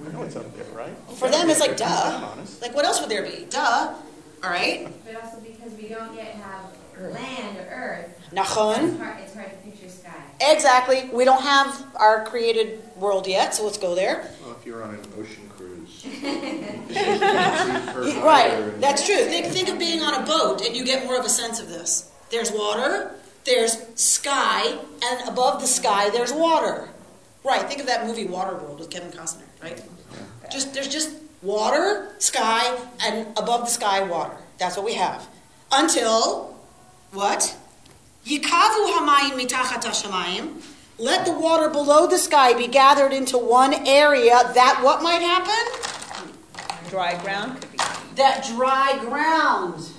We know it's up there, right? For them, it's like, Come down duh. on us. Like, what else would there be? Duh. All right. But also because we don't yet have land or earth. Nachon. It's hard, it's hard to picture sky. Exactly. We don't have our created world yet, so let's go there. Well, if you're on an ocean cruise. Right, that's true. Think, think of being on a boat and you get more of a sense of this. There's water, there's sky, and above the sky there's water. Right, think of that movie Waterworld with Kevin Costner, right? Just There's just water, sky, and above the sky, water. That's what we have. Until, what? Yikavu hamayim mitachat hashamayim. Let the water below the sky be gathered into one area. That what might happen? Dry ground could be. that dry ground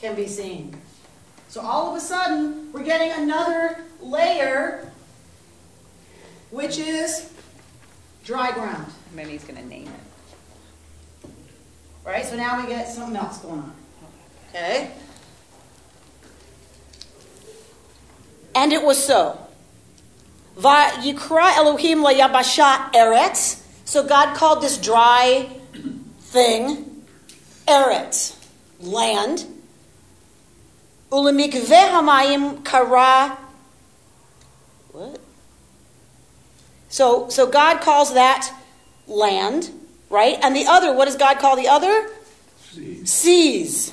can be seen. So all of a sudden, we're getting another layer, which is dry ground. Maybe he's going to name it. Right? So now we get something else going on. Okay? And it was so. Va yikra Elohim la yabasha eretz. So God called this dry thing eretz, land. Ulemikveh hamayim kara. What? So, so God calls that land, right? And the other, what does God call the other? Seas,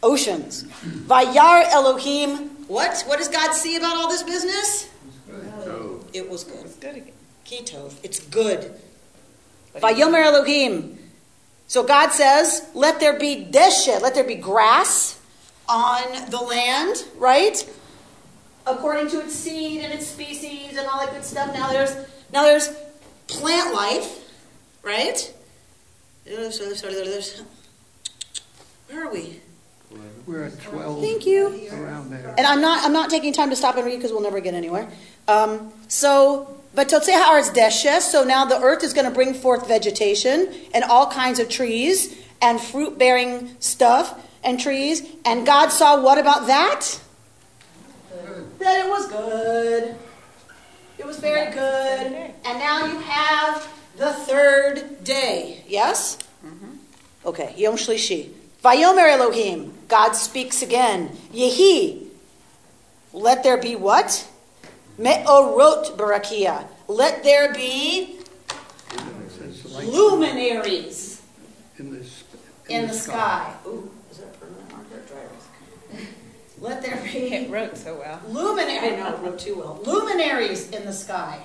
oceans. Vayar Elohim. What? What does God see about all this business? It was good. It's good again. Kitov. It's good. Vayomer Elohim. So God says, let there be deshet, let there be grass on the land, right? According to its seed and its species and all that good stuff. Now there's now there's plant life, right? Where are we? We're at 12. Thank you. Around there. And I'm not I'm not taking time to stop and read because we'll never get anywhere. Um, so, but Totzei Haaretz Deshes, so now the earth is going to bring forth vegetation and all kinds of trees and fruit bearing stuff and trees. And God saw what about that? That it was good. It was very good. And now you have the third day. Yes? Okay, Yom Shlishi. Vayomer Elohim. God speaks again. Yehi. Let there be what? Me'orot barakia. Let there be luminaries In this. in the sky. Ooh, is that a permanent marker or? Let there be It wrote so well. luminary. I know, it wrote too well. Luminaries in the sky.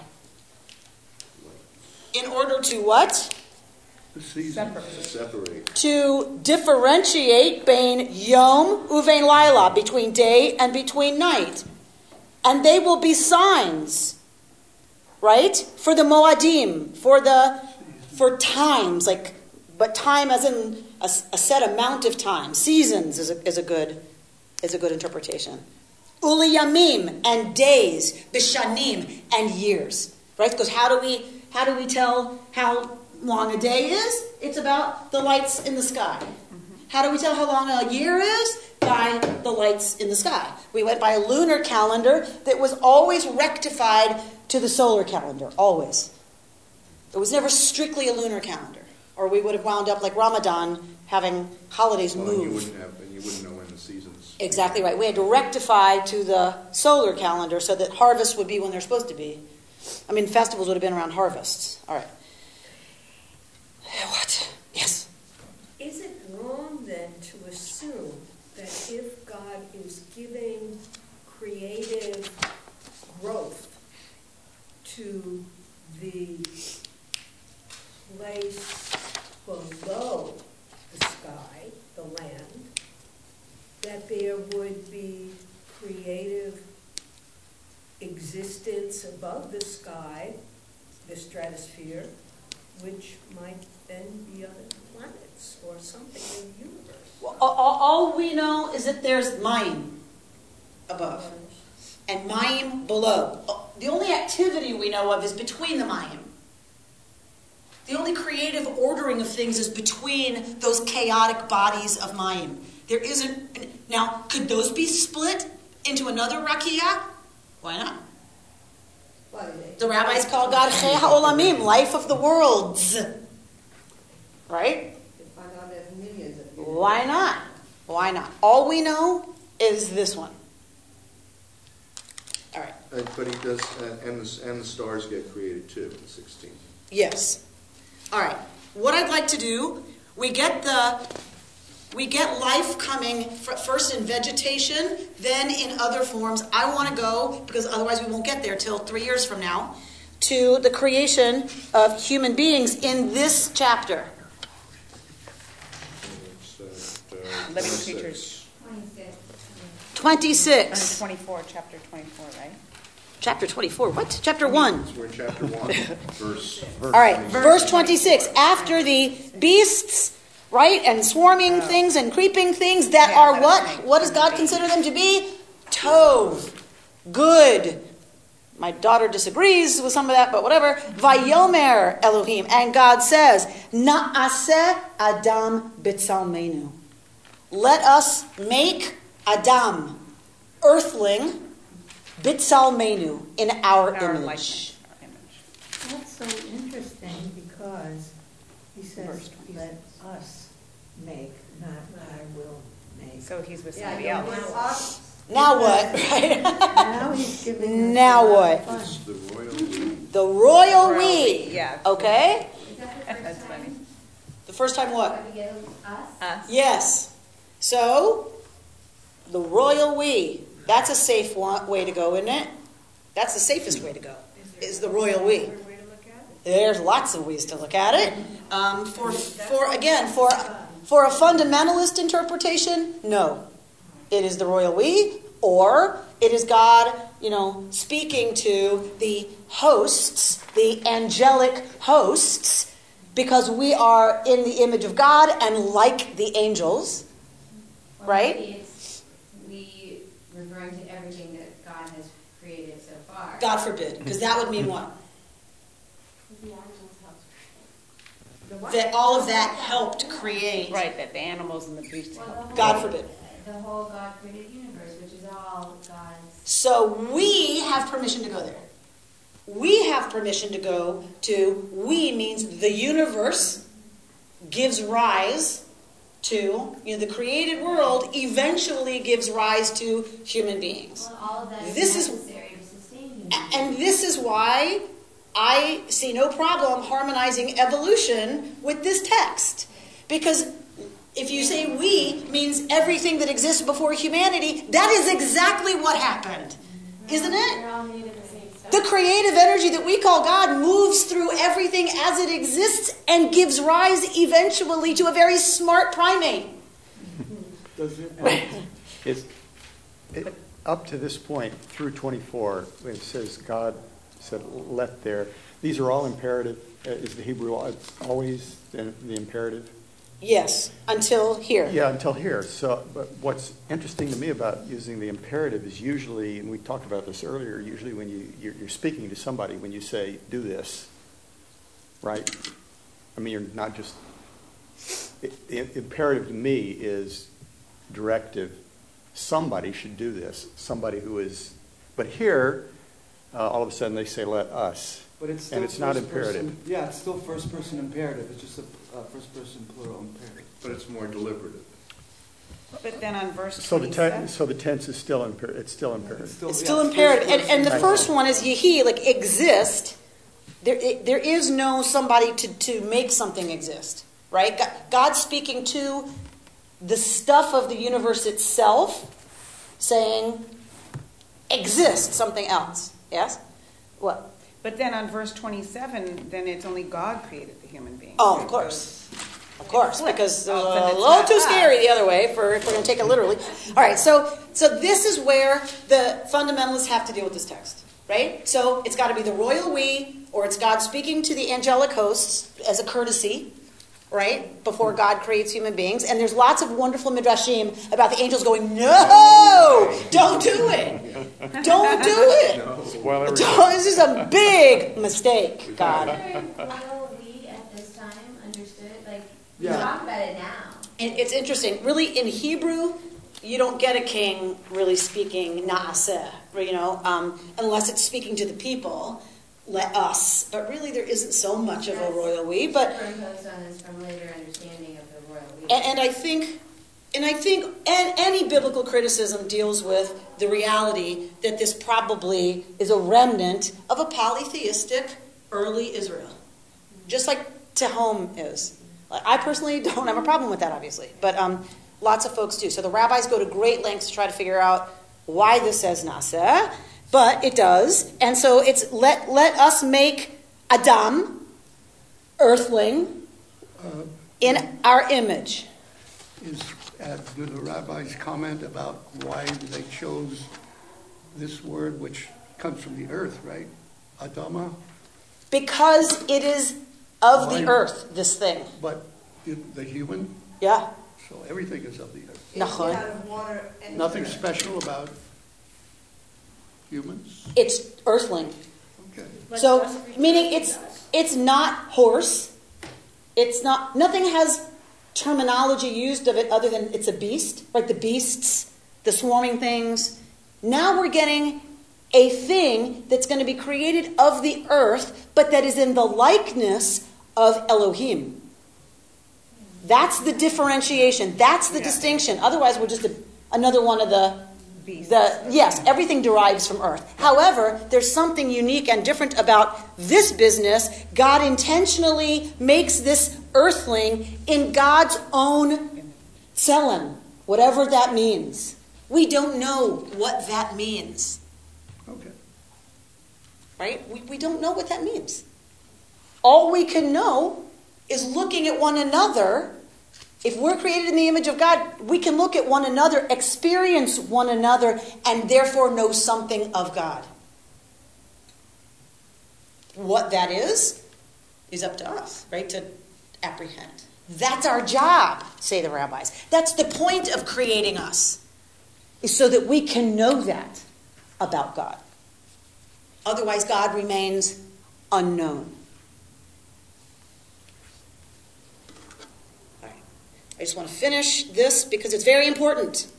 In order to what? The seasons. Separate. to differentiate between yom uvein laila, between day and between night. And they will be signs, right? For the moadim, for the for times, like but time as in a, a set amount of time. Seasons is a, is a good is a good interpretation. Uliyamim and days, bishanim and years, right? Because how do we how do we tell how long a day is? It's about the lights in the sky. Mm-hmm. How do we tell how long a year is? By the lights in the sky. We went by a lunar calendar that was always rectified to the solar calendar, always. It was never strictly a lunar calendar, or we would have wound up like Ramadan having holidays Well, and you wouldn't have, and you wouldn't know when the seasons. Exactly right. We had to rectify to the solar calendar so that harvest would be when they're supposed to be. I mean, festivals would have been around harvests. All right. Eh, what? Yes. Is it wrong then to assume that if God is giving creative growth to the place below the sky, the land, that there would be creative existence above the sky, the stratosphere, which might then be other planets or something in the universe? Well, all, all- we know is that there's Mayim above and Mayim below. The only activity we know of is between the Mayim. The only creative ordering of things is between those chaotic bodies of Mayim. There isn't. Now, could those be split into another rakia? Why not? The rabbis call God Chei HaOlamim, life of the worlds. Right? Find out there's millions of Why not? Why not? All we know is this one. All right. Uh, But he does, uh, and the, and the stars get created too in 16. Yes. All right. What I'd like to do, we get the we get life coming first in vegetation, then in other forms. I want to go because otherwise we won't get there till 3 years from now to the creation of human beings in this chapter. It's, Living 26. creatures. Twenty-six. 26. 24, chapter 24, right? Chapter 24. What? Chapter 1. We're in chapter 1, verse. All right, verse 26. After the beasts, right, and swarming things and creeping things that Yeah, are what? makes What does God consider them to be? Tov. Good. My daughter disagrees with some of that, but whatever. Vayomer Elohim. And God says, Na'aseh Adam B'tzalmenu. Let us make Adam, earthling, B'tzalmenu, in our, Our image. likeness, image. That's so interesting because he Verse says, 26. let us make, not I will make. So he's with Yeah, somebody don't else. want us. Now what? Right? Now he's giving us Now a lot what? of fun. It's the royal we. The royal Royal we. we, yeah. Okay? Is that the That's first funny. time The first time what? Abigail, us? Us. Yes. So, the royal we. That's a safe wa- way to go, isn't it? That's the safest way to go, is the royal we. There's lots of ways to look at it. Um, for, for again, for, for a fundamentalist interpretation, no. It is the royal we, or it is God, you know, speaking to the hosts, the angelic hosts, because we are in the image of God and like the angels, Or right? we referring to everything that God has created so far. God forbid, because that would mean what? The animals help. That all of that helped create. Right, that the animals and the beasts Well, the whole- God forbid. The whole God created universe, which is all God's. So we have permission to go there. We have permission to go to, we means the universe gives rise to, you know, the created world eventually gives rise to human beings. Well, all of that is This is- necessary to sustain human And this is why I see no problem harmonizing evolution with this text. Because if you say we means everything that exists before humanity, that is exactly what happened. Isn't it? We're all made of the same stuff. The creative energy that we call God moves through everything as it exists and gives rise eventually to a very smart primate. Um, it's, it, up to this point, through 24, it says God said, let there, these are all imperative, uh, is the Hebrew always the the imperative? Yes, until here. Yeah, until here. So, but what's interesting to me about using the imperative is usually, and we talked about this earlier, usually when you, you're, you're speaking to somebody, when you say, do this, right? I mean, you're not just, i- i- imperative to me is directive. Somebody should do this. Somebody who is, but here, all of a sudden they say, let us. But it's still And it's not first imperative. person- Yeah, it's still first person imperative. It's just a uh, first person plural imperative. But it's more deliberative. But then on verse So the twenty-seven. tense, so the tense is still imper, it's still imperative. It's still imperative. And, and the first one is yehi, like exist. There, it, there is no somebody to, to make something exist, right? God, God's speaking to the stuff of the universe itself, saying, exist something else. Yes? What? But then on verse twenty-seven, then it's only God created the human being. Oh, of course. Of course, because uh, Oh, a little too scary the other way for if we're going to take it literally. All right, so so this is where the fundamentalists have to deal with this text, right? So it's got to be the royal we, or it's God speaking to the angelic hosts as a courtesy, right? Before God creates human beings, and there's lots of wonderful midrashim about the angels going, "No, don't do it, don't do it." Spoiler. Don't- This is a big mistake, God. Royal we at this time understood, like, Yeah. talk about it now. And it's interesting. Really, in Hebrew, you don't get a king really speaking naaseh, you know, um, unless it's speaking to the people, let us. But really, there isn't so much of a royal we. But Superimposed on this from later understanding of the royal we. and, and I think, and I think, and any biblical criticism deals with the reality that this probably is a remnant of a polytheistic early Israel, just like Tehom is. Like, I personally don't have a problem with that, obviously, but um, lots of folks do. So the rabbis go to great lengths to try to figure out why this says naaseh, but it does, and so it's let let us make Adam, earthling, Uh, in our image. Is, uh, do the rabbis comment about why they chose this word, which comes from the earth, right? Adama? Because it is of Why- the earth, this thing. But in the human, Yeah. so everything is of the earth. Nachon. Water and Nothing earth. special about humans? It's earthling. Okay. So, meaning it's it's not horse. It's not nothing has terminology used of it other than it's a beast, like the beasts, the swarming things. Now we're getting a thing that's going to be created of the earth, but that is in the likeness of Elohim. That's the differentiation. That's the distinction. Otherwise, we're just a, another one of the the yes, everything derives from earth. However, there's something unique and different about this business. God intentionally makes this earthling in God's own tselem, whatever that means. We don't know what that means. Okay. Right? We, we don't know what that means. All we can know is looking at one another. If we're created in the image of God, we can look at one another, experience one another, and therefore know something of God. What that is, is up to us, right? To apprehend. That's our job, say the rabbis. That's the point of creating us, is so that we can know that about God. Otherwise, God remains unknown. All right. I just want to finish this because it's very important.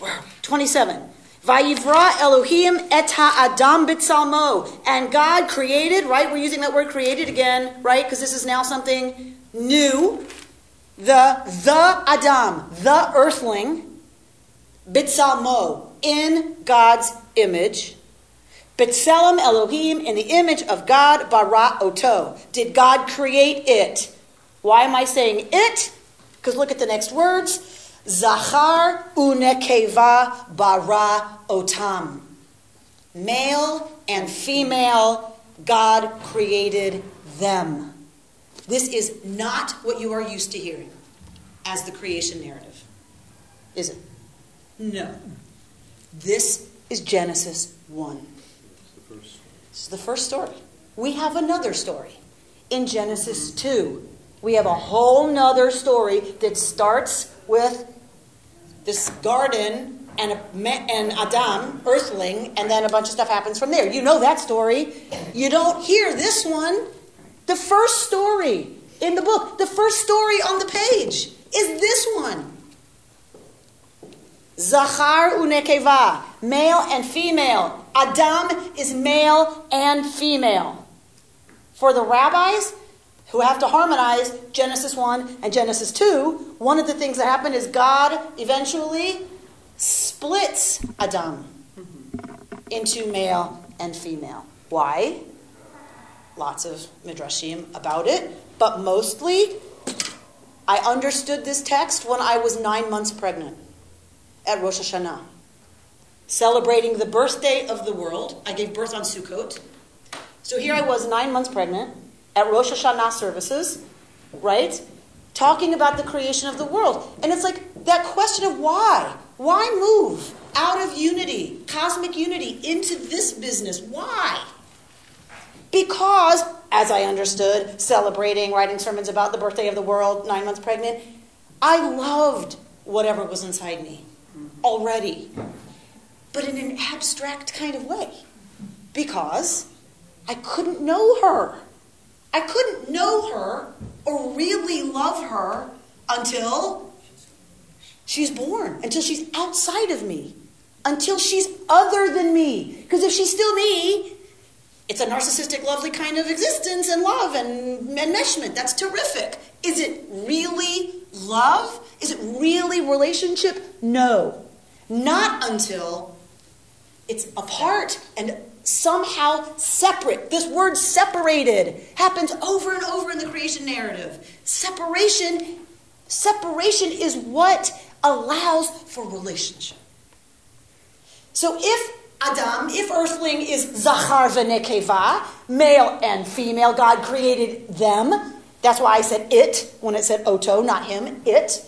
Wow. 27. Vayivra Elohim et ha'adam b'tzalmo. And God created, right? We're using that word created again, right? Because this is now something new. The, the Adam, the earthling, b'tzalmo, in God's image. B'tselem Elohim, in the image of God, bara oto. Did God create it? Why am I saying it? Because look at the next words. Zachar unekeva bara otam. Male and female, God created them. This is not what you are used to hearing as the creation narrative, is it? No. This is Genesis 1. This is the first story. We have another story in Genesis 2. We have a whole nother story that starts with this garden and, and Adam, earthling, and then a bunch of stuff happens from there. You know that story. You don't hear this one. The first story in the book, the first story on the page is this one. Zachar unekeva, male and female. Adam is male and female. For the rabbis, who have to harmonize Genesis 1 and Genesis 2, one of the things that happened is God eventually splits Adam into male and female. Why? Lots of midrashim about it, but mostly I understood this text when I was nine months pregnant at Rosh Hashanah, celebrating the birthday of the world. I gave birth on Sukkot. So here I was, nine months pregnant, at Rosh Hashanah services, right? Talking about the creation of the world. And it's like that question of why? Why move out of unity, cosmic unity, into this business? Why? Because, as I understood, celebrating, writing sermons about the birthday of the world, nine months pregnant, I loved whatever was inside me already, but in an abstract kind of way. Because I couldn't know her. I couldn't know her or really love her until she's born, until she's outside of me, until she's other than me. Because if she's still me, it's a narcissistic, lovely kind of existence and love and enmeshment. That's terrific. Is it really love? Is it really relationship? No. Not until it's apart and somehow separate. This word separated happens over and over in the creation narrative. Separation separation is what allows for relationship. So if Adam, if earthling is Zachar v'nekeva, male and female, God created them. That's why I said it when it said Oto, not him, it.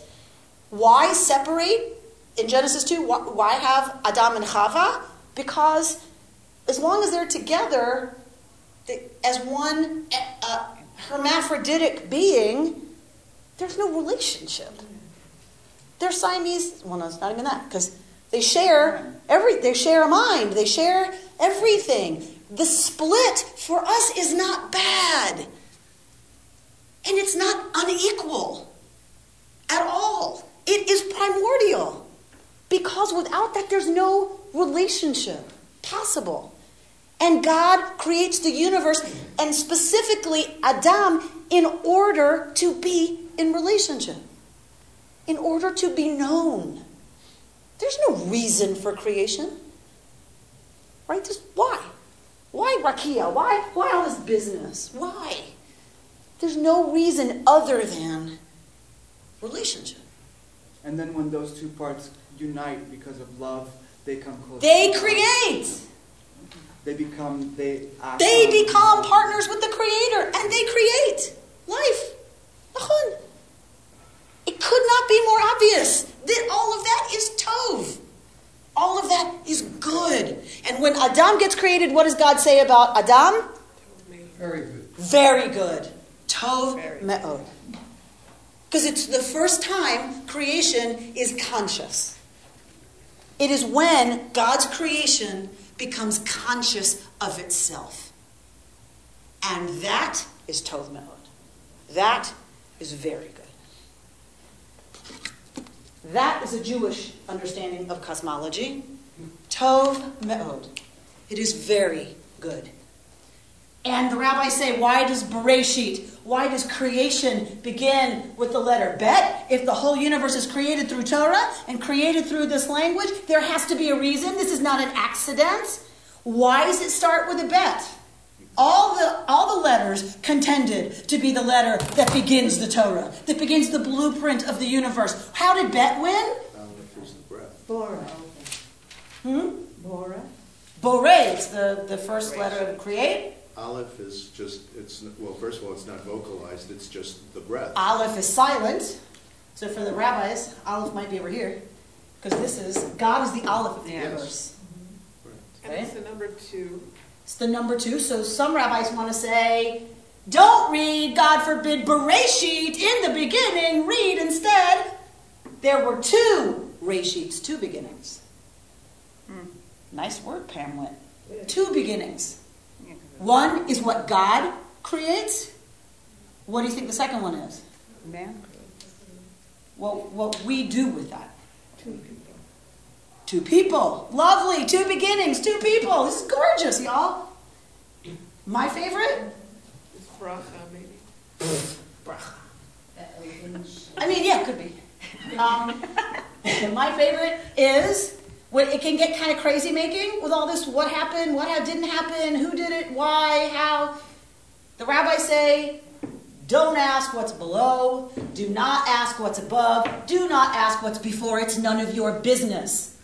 Why separate in Genesis 2? Why have Adam and Chava? Because as long as they're together as one uh, hermaphroditic being, there's no relationship. They're Siamese. Well, no, it's not even that because they share every. They share a mind. They share everything. The split for us is not bad, and it's not unequal at all. It is primordial because without that, there's no relationship possible. And God creates the universe and specifically Adam in order to be in relationship, in order to be known. There's no reason for creation. Right? Just why? Why Rakia? Why, why all this business? Why? There's no reason other than relationship. And then when those two parts unite because of love, they come closer. They create. They become they. They become partners with the Creator, and they create life. It could not be more obvious that all of that is tov. All of that is good. And when Adam gets created, what does God say about Adam? Very good. Very good. Tov me'od. Because it's the first time creation is conscious. It is when God's creation becomes conscious of itself. And that is Tov Me'od. That is very good. That is a Jewish understanding of cosmology. Tov Me'od. It is very good. And the rabbis say, why does Bereshit, why does creation begin with the letter Bet? If the whole universe is created through Torah and created through this language, there has to be a reason. This is not an accident. Why does it start with a Bet? All the, all the letters contended to be the letter that begins the Torah, that begins the blueprint of the universe. How did Bet win? Aleph is the breath. Bora. Hmm? Bora. Bore is the, the first letter to create. Aleph is just, it's, well, first of all, it's not vocalized, it's just the breath. Aleph is silent. So for the rabbis, Aleph might be over here. Because this is, God is the Aleph of the Yes. universe. And it's the number two. It's the number two. So some rabbis want to say, don't read, God forbid, Bereshit in the beginning. Read instead, there were two Reshits, two beginnings. Hmm, nice word, Pamlet. Two beginnings. One is what God creates. What do you think the second one is? Man. Well, what we do with that. Two people. Two people. Lovely. Two beginnings. Two people. This is gorgeous, y'all. My favorite? It's bracha, maybe. bracha. I mean, yeah, it could be. Um, my favorite is when it can get kind of crazy making with all this what happened, what didn't happen, who did it, why, how. The rabbis say, don't ask what's below, do not ask what's above, do not ask what's before, it's none of your business.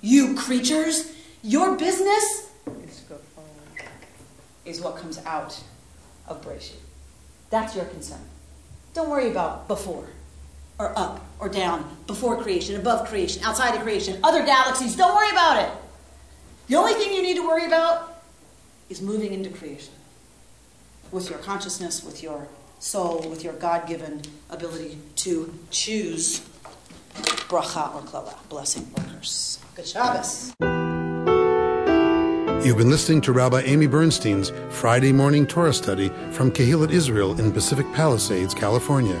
You creatures, your business is what comes out of Breshit. That's your concern. Don't worry about before or up or down, before creation, above creation, outside of creation, other galaxies. Don't worry about it. The only thing you need to worry about is moving into creation with your consciousness, with your soul, with your God given ability to choose bracha or klala, blessing or curse. Good Shabbos. You've been listening to Rabbi Amy Bernstein's Friday morning Torah study from Kehillat Israel in Pacific Palisades, California.